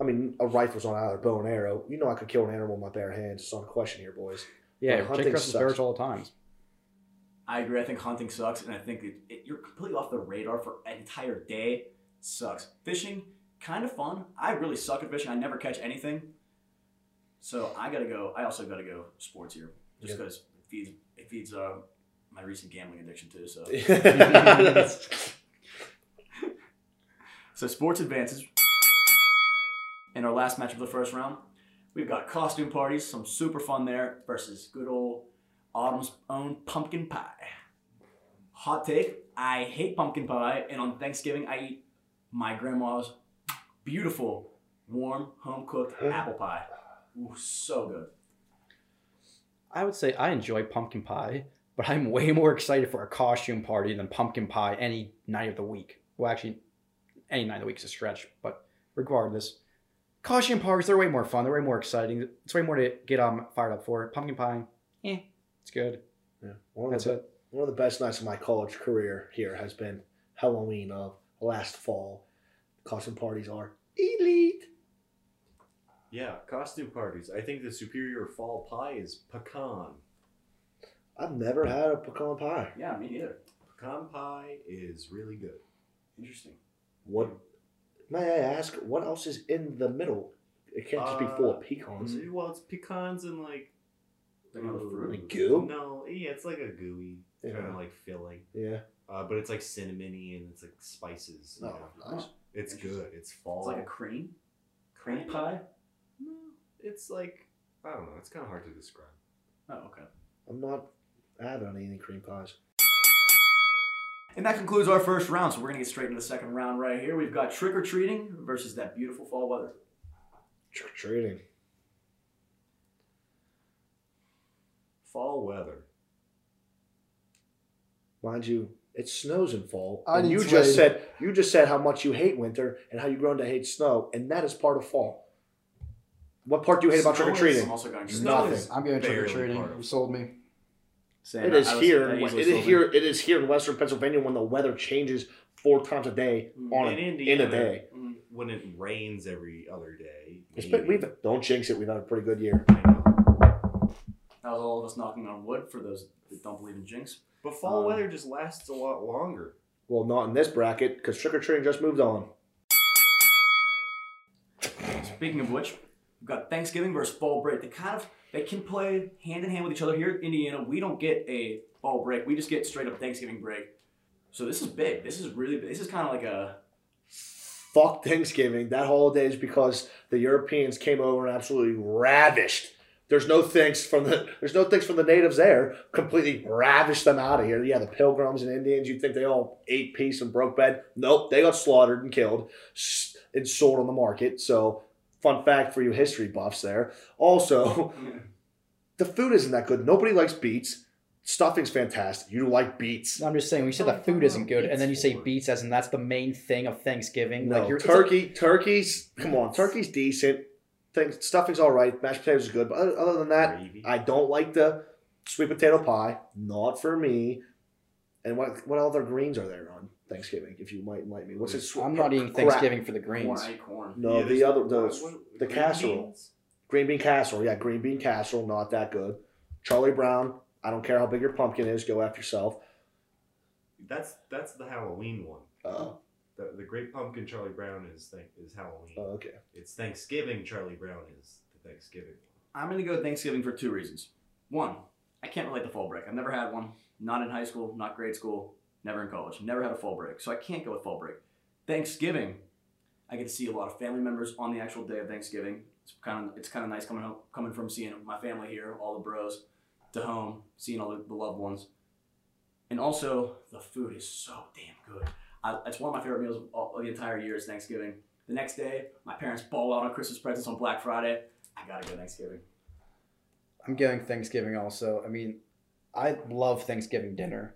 I mean, a rifle's on either bow and arrow. You know, I could kill an animal with my bare hands. It's not a question here, boys. Yeah, Well, hunting Jake Russell's sucks. bears all the time. I agree. I think hunting sucks, and I think it, it, you're completely off the radar for an entire day. Sucks. Fishing, kind of fun. I really suck at fishing. I never catch anything. So I gotta go. I also gotta go sports here, just Yeah. because it feeds it feeds uh, my recent gambling addiction too. So *laughs* so sports advances. In our last match of the first round, we've got costume parties, some super fun there, versus good old Autumn's own pumpkin pie. Hot take: I hate pumpkin pie, and on Thanksgiving I eat my grandma's beautiful, warm, home cooked apple pie. Ooh, so good. I would say I enjoy pumpkin pie, but I'm way more excited for a costume party than pumpkin pie any night of the week. Well, actually, any night of the week is a stretch, but regardless, costume parties they're way more fun. They're way more exciting. It's way more to get um fired up for. Pumpkin pie, eh, it's good. Yeah. One, of That's the, it. one of the best nights of my college career here has been Halloween of last fall. Costume parties are elite. Yeah, costume parties. I think the superior fall pie is pecan. I've never had a pecan pie. Yeah, me neither. Pecan pie is really good. Interesting. What may I ask? What else is in the middle? It can't just be full of Uh, pecans. Mm, Well, it's pecans and like. Like another fruit? Like goo? No, yeah, it's like a gooey kind Yeah. of like filling. Yeah. Uh, but it's like cinnamony and it's like spices. You Oh, know? nice. It's good. It's fall. It's like a cream, cream pie. No, it's like I don't know. It's kind of hard to describe. Oh, okay. I'm not having any cream pies. And that concludes our first round. So we're gonna get straight into the second round right here. We've got trick or treating versus that beautiful fall weather. Trick or treating. Fall weather. Mind you, it snows in fall. I and you just said you just said how much you hate winter and how you've grown to hate snow, and that is part of fall. What part do you hate about Snow trick or is- treating? I'm also going to Snow Nothing. is I'm going trick or barely treating. part of You sold me. Sam, It is I was- here. that It easily sold me. here. It is here in Western Pennsylvania when the weather changes four times a day Mm. on In a, in a day. Mm. When it rains every other day. It's maybe. been, we've don't jinx it. We've had a pretty good year. I know. That That was all of us knocking on wood for those that don't believe in jinx. But fall Um, weather just lasts a lot longer. Well, not in this bracket because trick or treating just moved on. Speaking of which, we've got Thanksgiving versus fall break. They kind of they can play hand in hand with each other. Here in Indiana, we don't get a fall break. We just get straight up Thanksgiving break. So this is big. This is really big. This is kind of like a Fuck Thanksgiving. That holiday is because the Europeans came over and absolutely ravished. There's no thanks from the there's no thanks from the natives there. Completely ravished them out of here. Yeah, the pilgrims and Indians. You'd think they all ate peace and broke bread. Nope, they got slaughtered and killed and sold on the market. So, fun fact for you history buffs there. Also, *laughs* the food isn't that good. Nobody likes beets. Stuffing's fantastic. You like beets. I'm just saying, when you said the food isn't good, and then you say beets as in that's the main thing of Thanksgiving. No, like you're it's like- turkey. turkey's come on. Turkey's decent. Things stuffing's all right. Mashed potatoes is good, but other, other than that, Gravy. I don't like the sweet potato pie. Not for me. And what what other greens are there on Thanksgiving? If you might enlighten me, what's it? sw- I'm not eating crap. Thanksgiving for the corn. greens. I corn. No, Yeah, the other the what- what- the green casserole. beans? green bean casserole. Yeah, green bean casserole. Not that good. Charlie Brown. I don't care how big your pumpkin is. Go after yourself. That's that's the Halloween one. Uh, The, the Great Pumpkin Charlie Brown is th- is Halloween. oh, okay. it's Thanksgiving Charlie Brown is the Thanksgiving. I'm gonna go Thanksgiving for two reasons. One, I can't relate to fall break. I've never had one. Not in high school, not grade school, never in college. Never had a fall break, so I can't go with fall break. Thanksgiving, I get to see a lot of family members on the actual day of Thanksgiving. It's kind of it's kind of nice coming home, coming from seeing my family here, all the bros, to home, seeing all the, the loved ones, and also the food is so damn good. I, it's one of my favorite meals of all, the entire year is Thanksgiving. The next day, my parents ball out on Christmas presents on Black Friday. I gotta go Thanksgiving. I'm going Thanksgiving also. I mean, I love Thanksgiving dinner.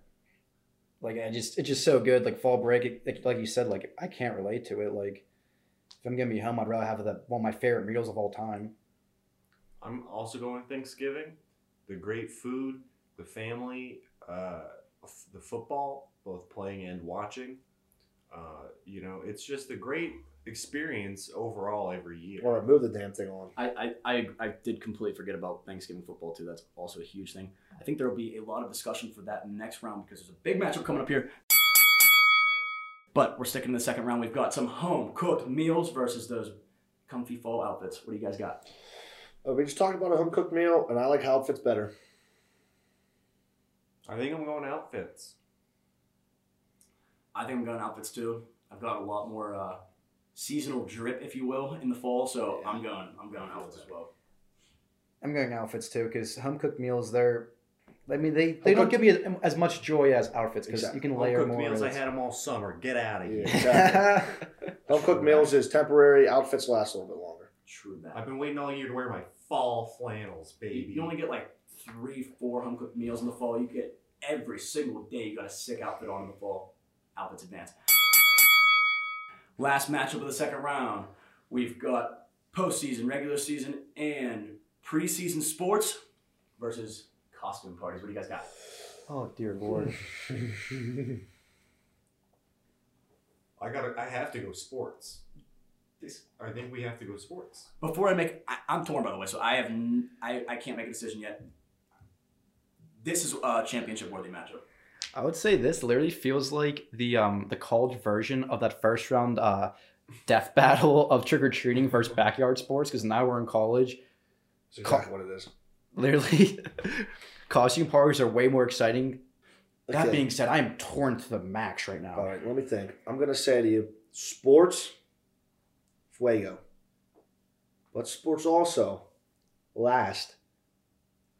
Like I just, it's just so good. Like fall break, it, like, like you said, like I can't relate to it. Like if I'm gonna be home, I'd rather have that one of my favorite meals of all time. I'm also going Thanksgiving. The great food, the family, uh, the football, both playing and watching. Uh, you know, it's just a great experience overall every year. Or move the damn thing on. I, I, I, I did completely forget about Thanksgiving football too. That's also a huge thing. I think there will be a lot of discussion for that in the next round because there's a big matchup coming up here. But we're sticking to the second round. We've got some home cooked meals versus those comfy fall outfits. What do you guys got? Uh, we just talked about a home cooked meal, and I like how it fits better. I think I'm going outfits. I think I'm going outfits too. I've got a lot more uh, seasonal drip, if you will, in the fall. So I'm going. I'm going outfits as well. I'm going outfits too because home cooked meals. They're, I mean, they they Home don't give me as, as much joy as outfits because Exactly. you can Home layer cooked more. meals. I had them all summer. Get out of Yeah, here. exactly. *laughs* home cooked meals is temporary. Outfits last a little bit longer. True that. I've been waiting all year to wear my fall flannels, You, baby. you only get like three, four home cooked meals in the fall. You get every single day. You got a sick outfit on in the fall. Outfits advance. Last matchup of the second round. We've got postseason, regular season, and preseason sports versus costume parties. What do you guys got? oh dear lord. *laughs* I gotta. I have to go sports. This. I think we have to go sports. Before I make, I, I'm torn by the way, so I have, n- I, I can't make a decision yet. This is a championship worthy matchup. I would say this literally feels like the um the college version of that first round uh death *laughs* battle of trick or treating versus backyard sports because now we're in college. That's exactly what it is. Literally, *laughs* costume parties are way more exciting. That being said, I am torn to the max right now. All right, let me think. I'm gonna say to you, sports, fuego. But sports also last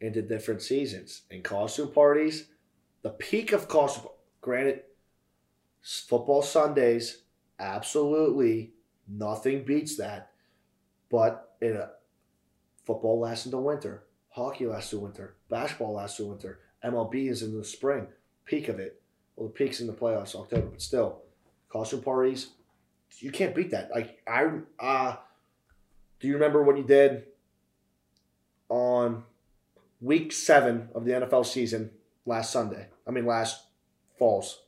into different seasons. and costume parties, the peak of costume. Granted, football Sundays, absolutely nothing beats that. But in a football lasts into winter, hockey lasts to winter, basketball lasts to winter, MLB is in the spring. Peak of it. Well, the peak's in the playoffs October, but still, costume parties, you can't beat that. Like I, uh, do you remember what you did on week seven of the NFL season last Sunday? I mean, last falls.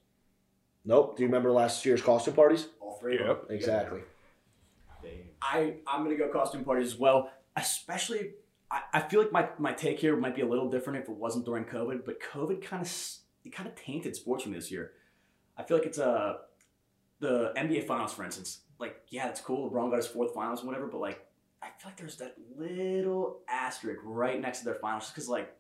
Nope. Do you remember last year's costume parties? All three of them. Exactly. Damn. I I'm gonna go costume parties as well, especially I, I feel like my, my take here might be a little different if it wasn't during COVID, but COVID kind of it kind of tainted sports from this year. I feel like it's uh, the NBA Finals, for instance. Like, yeah, it's cool. LeBron got his fourth Finals and whatever, but like, I feel like there's that little asterisk right next to their finals, just because like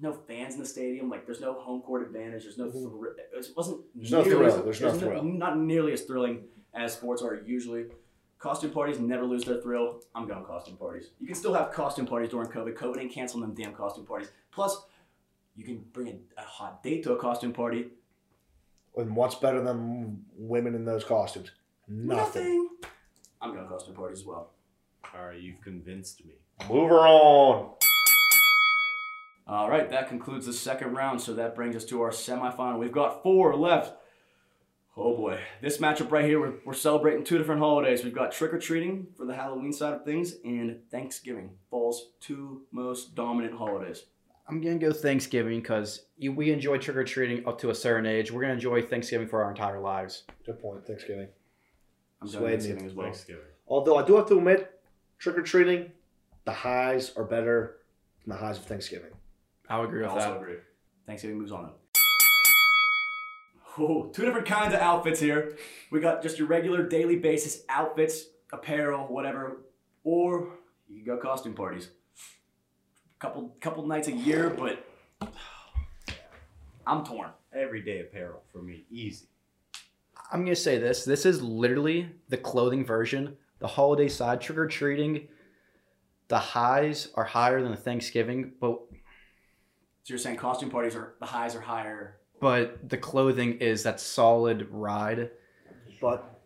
no fans in the stadium. Like, there's no home court advantage. There's no. Mhm. Thr- it wasn't. There's no nearly as- thrill. There's no thrill. Not nearly as thrilling as sports are usually. Costume parties never lose their thrill. I'm going costume parties. You can still have costume parties during COVID. COVID ain't canceling them damn costume parties. Plus, you can bring a, a hot date to a costume party. And what's better than women in those costumes? Nothing. I'm going costume parties as well. All right, you've convinced me. Move her on. All right, that concludes the second round. So that brings us to our semifinal. We've got four left. Oh boy, this matchup right here, we're, we're celebrating two different holidays. We've got trick or treating for the Halloween side of things, and Thanksgiving falls two most dominant holidays. I'm gonna go Thanksgiving because we enjoy trick or treating up to a certain age. We're gonna enjoy Thanksgiving for our entire lives. Good point. Thanksgiving. I'm Swayed going. Thanksgiving as well. Thanksgiving. Although I do have to admit, trick or treating, the highs are better than the highs of Thanksgiving. I would agree I with also that. agree. Thanksgiving moves on. Oh, two different kinds of outfits here. We got just your regular daily basis outfits, apparel, whatever, or you can go costume parties. Couple couple nights a year, but I'm torn. Everyday apparel for me, easy. I'm gonna say this. This is literally the clothing version. The holiday side trick or treating. The highs are higher than the Thanksgiving, but So you're saying costume parties are the highs are higher. but the clothing is that solid ride. But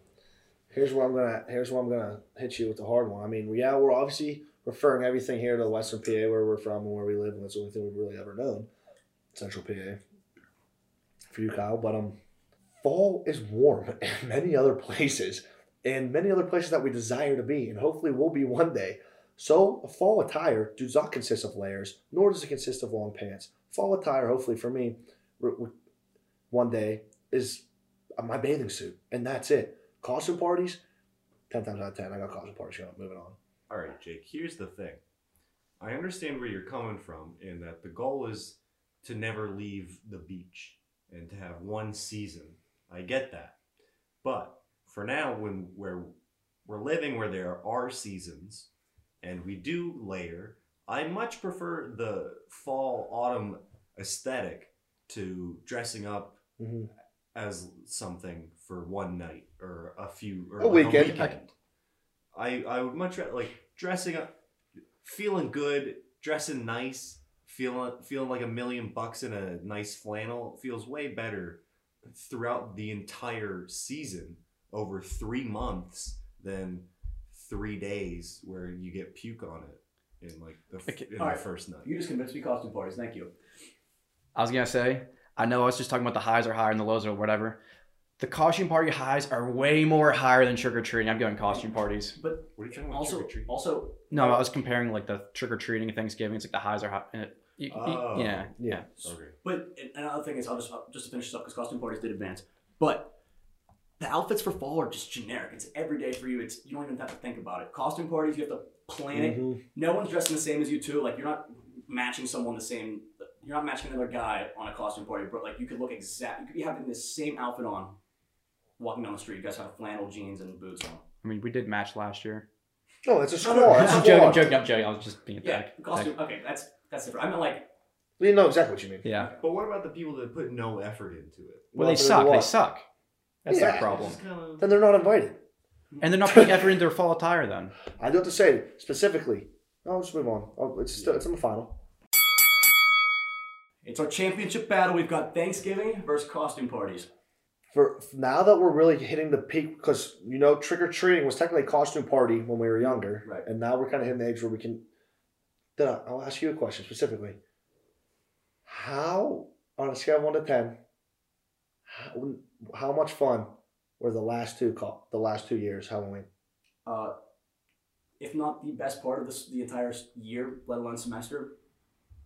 here's where I'm gonna here's where I'm gonna hit you with the hard one. I mean, yeah, we're obviously referring everything here to Western PA, where we're from and where we live, and that's the only thing we've really ever known. Central PA. For you, Kyle, but um, fall is warm *laughs* in many other places, and many other places that we desire to be, and hopefully will be one day. So, a fall attire does not consist of layers, nor does it consist of long pants. Fall attire, hopefully for me, one day is my bathing suit, and that's it. Costume parties, ten times out of ten, I got costume parties going. Moving on. All right, Jake, here's the thing. I understand where you're coming from in that the goal is to never leave the beach and to have one season. I get that. But for now when we're we're living where there are seasons and we do layer, I much prefer the fall autumn aesthetic to dressing up hmm as something for one night or a few or A like weekend. I I would much rather like dressing up, feeling good, dressing nice, feeling feeling like a million bucks in a nice flannel feels way better throughout the entire season over three months than three days where you get puke on it in like the, f- Okay, in alright. the first night. You just convinced me costume parties. Thank you. I was gonna say, I know I was just talking about the highs are higher and the lows are whatever. The costume party highs are way more higher than trick or treating. I'm going costume parties. But What are you talking about? also, trick-or-treat? also, No, uh, I was comparing like the trick or treating and Thanksgiving. It's like the highs are high. and it- you- you- Oh. yeah, Yeah. Okay. But another thing is, I'll just just to finish this up because costume parties did advance. But the outfits for fall are just generic. It's every day for you. It's you don't even have to think about it. Costume parties, you have to plan it. Mhm. No one's dressing the same as you too. Like you're not matching someone the same. You're not matching another guy on a costume party, but like you could look exact. You could be having the same outfit on, walking down the street. You guys have flannel jeans and boots on. I mean, we did match last year. No, it's a No, no, squad. no, It's a I'm joking, I'm joking, I'm joking. I was just being a Yeah, dick. costume. Okay, that's that's different. I meant like You know exactly what you mean. Yeah. But what about the people that put no effort into it? Well, Well, they so suck. They suck. That's Yeah. their problem. Just kinda- Then they're not invited. And they're not putting effort into their fall attire then. *laughs* I do have to say specifically. I'll just move on. Oh, it's still it's in the final. it's our championship battle. We've got Thanksgiving versus costume parties. For now that we're really hitting the peak, because you know, trick or treating was technically a costume party when we were younger, Right. And now we're kind of hitting the age where we can. Then I- I'll ask you a question specifically. How, on a scale of one to ten, how, how much fun were the last two the last two years Halloween? uh, if not the best part of this the entire year, let alone semester,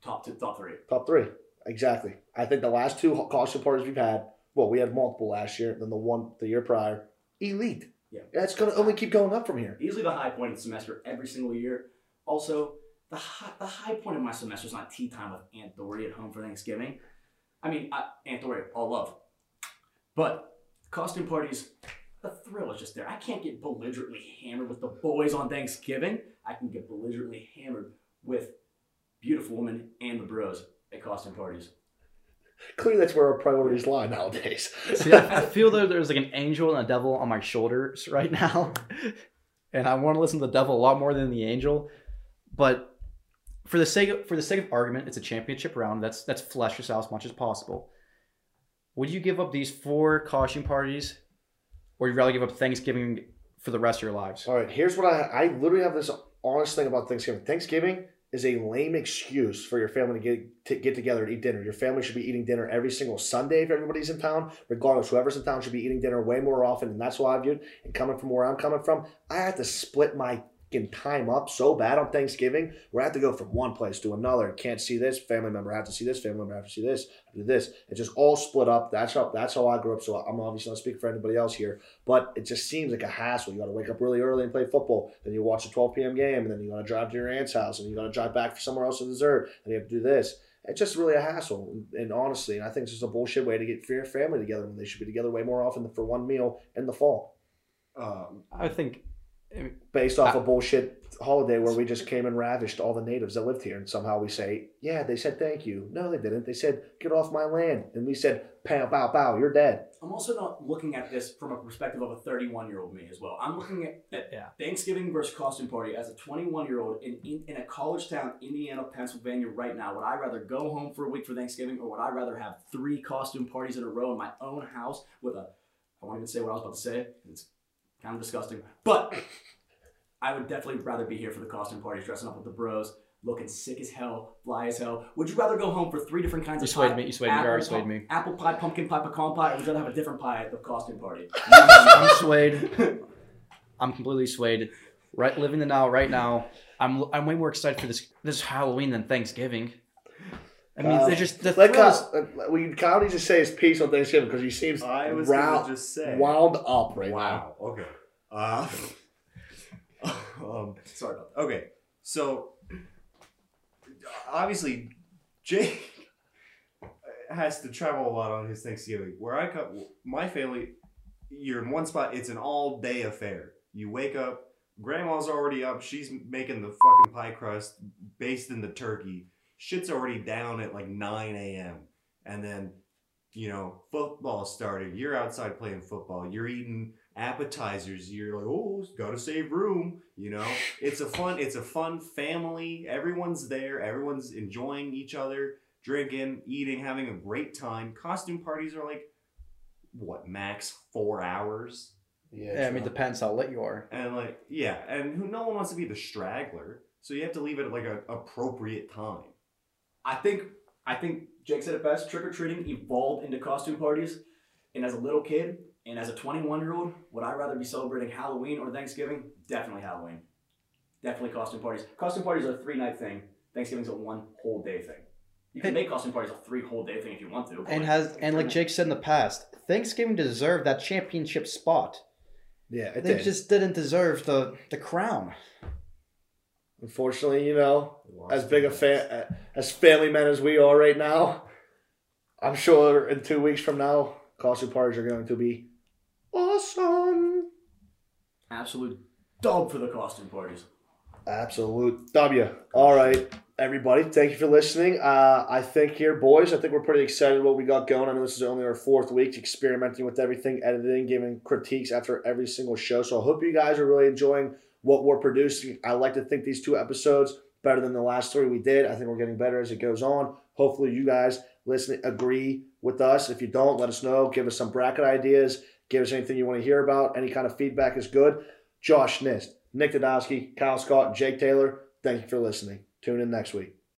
top two, top three. Top three, exactly. I think the last two costume parties we've had. Well, we had multiple last year. Then the one the year prior, elite. Yeah. That's gonna only keep going up from here. Easily the high point of the semester every single year. Also, the high, the high point of my semester is not tea time with Aunt Dory at home for Thanksgiving. I mean, I, Aunt Dory, all love. But costume parties, the thrill is just there. I can't get belligerently hammered with the boys on Thanksgiving. I can get belligerently hammered with beautiful women and the bros at costume parties. Clearly, that's where our priorities lie nowadays. See, I, I feel that there's like an angel and a devil on my shoulders right now, *laughs* and I want to listen to the devil a lot more than the angel. But for the sake of, for the sake of argument, it's a championship round. That's that's flesh this out as much as possible. Would you give up these four caution parties, or you'd you rather give up Thanksgiving for the rest of your lives? All right, here's what I I literally have this honest thing about Thanksgiving. Thanksgiving is a lame excuse for your family to get to get together and eat dinner. Your family should be eating dinner every single Sunday if everybody's in town. Regardless, whoever's in town should be eating dinner way more often, and that's why I viewed. And coming from where I'm coming from, I had to split my time up so bad on Thanksgiving where I have to go from one place to another. Can't see this family member. I have to see this family member. I have to see this. Do this. It's just all split up. That's how that's how I grew up. So I'm obviously not speaking for anybody else here, but it just seems like a hassle. You got to wake up really early and play football. Then you watch a 12 p.m. game, and then you got to drive to your aunt's house, and you got to drive back for somewhere else to dessert, and you have to do this. It's just really a hassle, and honestly, and I think it's just a bullshit way to get your family together when they should be together way more often than for one meal in the fall Um, I think based off a bullshit holiday where we just came and ravished all the natives that lived here, and somehow we say, "Yeah, they said thank you." No, they didn't. They said, "Get off my land," and we said, "Pow, bow, bow, you're dead." I'm also not looking at this from a perspective of a 31 year old me as well. I'm looking at, at Yeah. Thanksgiving versus costume party as a 21 year old in, in, in a college town, Indiana, Pennsylvania, right now. Would I rather go home for a week for Thanksgiving or would I rather have three costume parties in a row in my own house with a, I won't even say what I was about to say, it's kind of disgusting, but I would definitely rather be here for the costume parties, dressing up with the bros. Looking sick as hell, fly as hell. Would you rather go home for three different kinds You of swayed pie? me, you swayed me, you already swayed me. Apple pie, pumpkin pie, pecan pie, or would you rather have a different pie at the costume party? I'm swayed. I'm completely swayed. Right, living the now, right now. I'm I'm way more excited for this this Halloween than Thanksgiving. I mean, Uh, they're just the Let thrills. Kyle, uh, we Kyle needs to say his piece on Thanksgiving because he seems I was round, gonna just say. wound up right now. Wow. Okay. Uh, *laughs* um, Sorry about that. okay. So obviously, Jake has to travel a lot on his Thanksgiving. Where I come, my family, you're in one spot. It's an all day affair. You wake up. Grandma's already up. She's making the fucking pie crust, based in the turkey. Shit's already down at like 9 a.m. And then, you know, football started. You're outside playing football. You're eating appetizers. You're like, oh, gotta save room. You know, *sighs* it's a fun, it's a fun family. Everyone's there. Everyone's enjoying each other, drinking, eating, having a great time. Costume parties are like, what, max four hours? Yeah, Yeah, I mean, true. depends how lit you are. And like, yeah, and who no one wants to be the straggler, so you have to leave it at like an appropriate time. I think I think Jake said it best. Trick or treating evolved into costume parties, and as a little kid and as a 21 year old, would I rather be celebrating Halloween or Thanksgiving? Definitely Halloween. Definitely costume parties. Costume parties are a three night thing. Thanksgiving's a one whole day thing. You can make costume parties a three whole day thing if you want to. And has and like Jake said in the past, Thanksgiving deserved that championship spot. yeah, it They did. just didn't deserve the the crown. Unfortunately, you know, as big a fan, as family men as we are right now, I'm sure in two weeks from now, costume parties are going to be awesome. absolute dub for the costume parties. Absolute W. All right, everybody. Thank you for listening. Uh, I think here, boys, I think we're pretty excited what we got going. I know this is only our fourth week experimenting with everything, editing, giving critiques after every single show. So I hope you guys are really enjoying what we're producing. I like to think these two episodes better than the last three we did. I think we're getting better as it goes on. Hopefully, you guys listen agree with us. If you don't, let us know. Give us some bracket ideas. Give us anything you want to hear about. Any kind of feedback is good. Josh Nist, Nick Dodowski, Kyle Scott, Jake Taylor, thank you for listening. Tune in next week.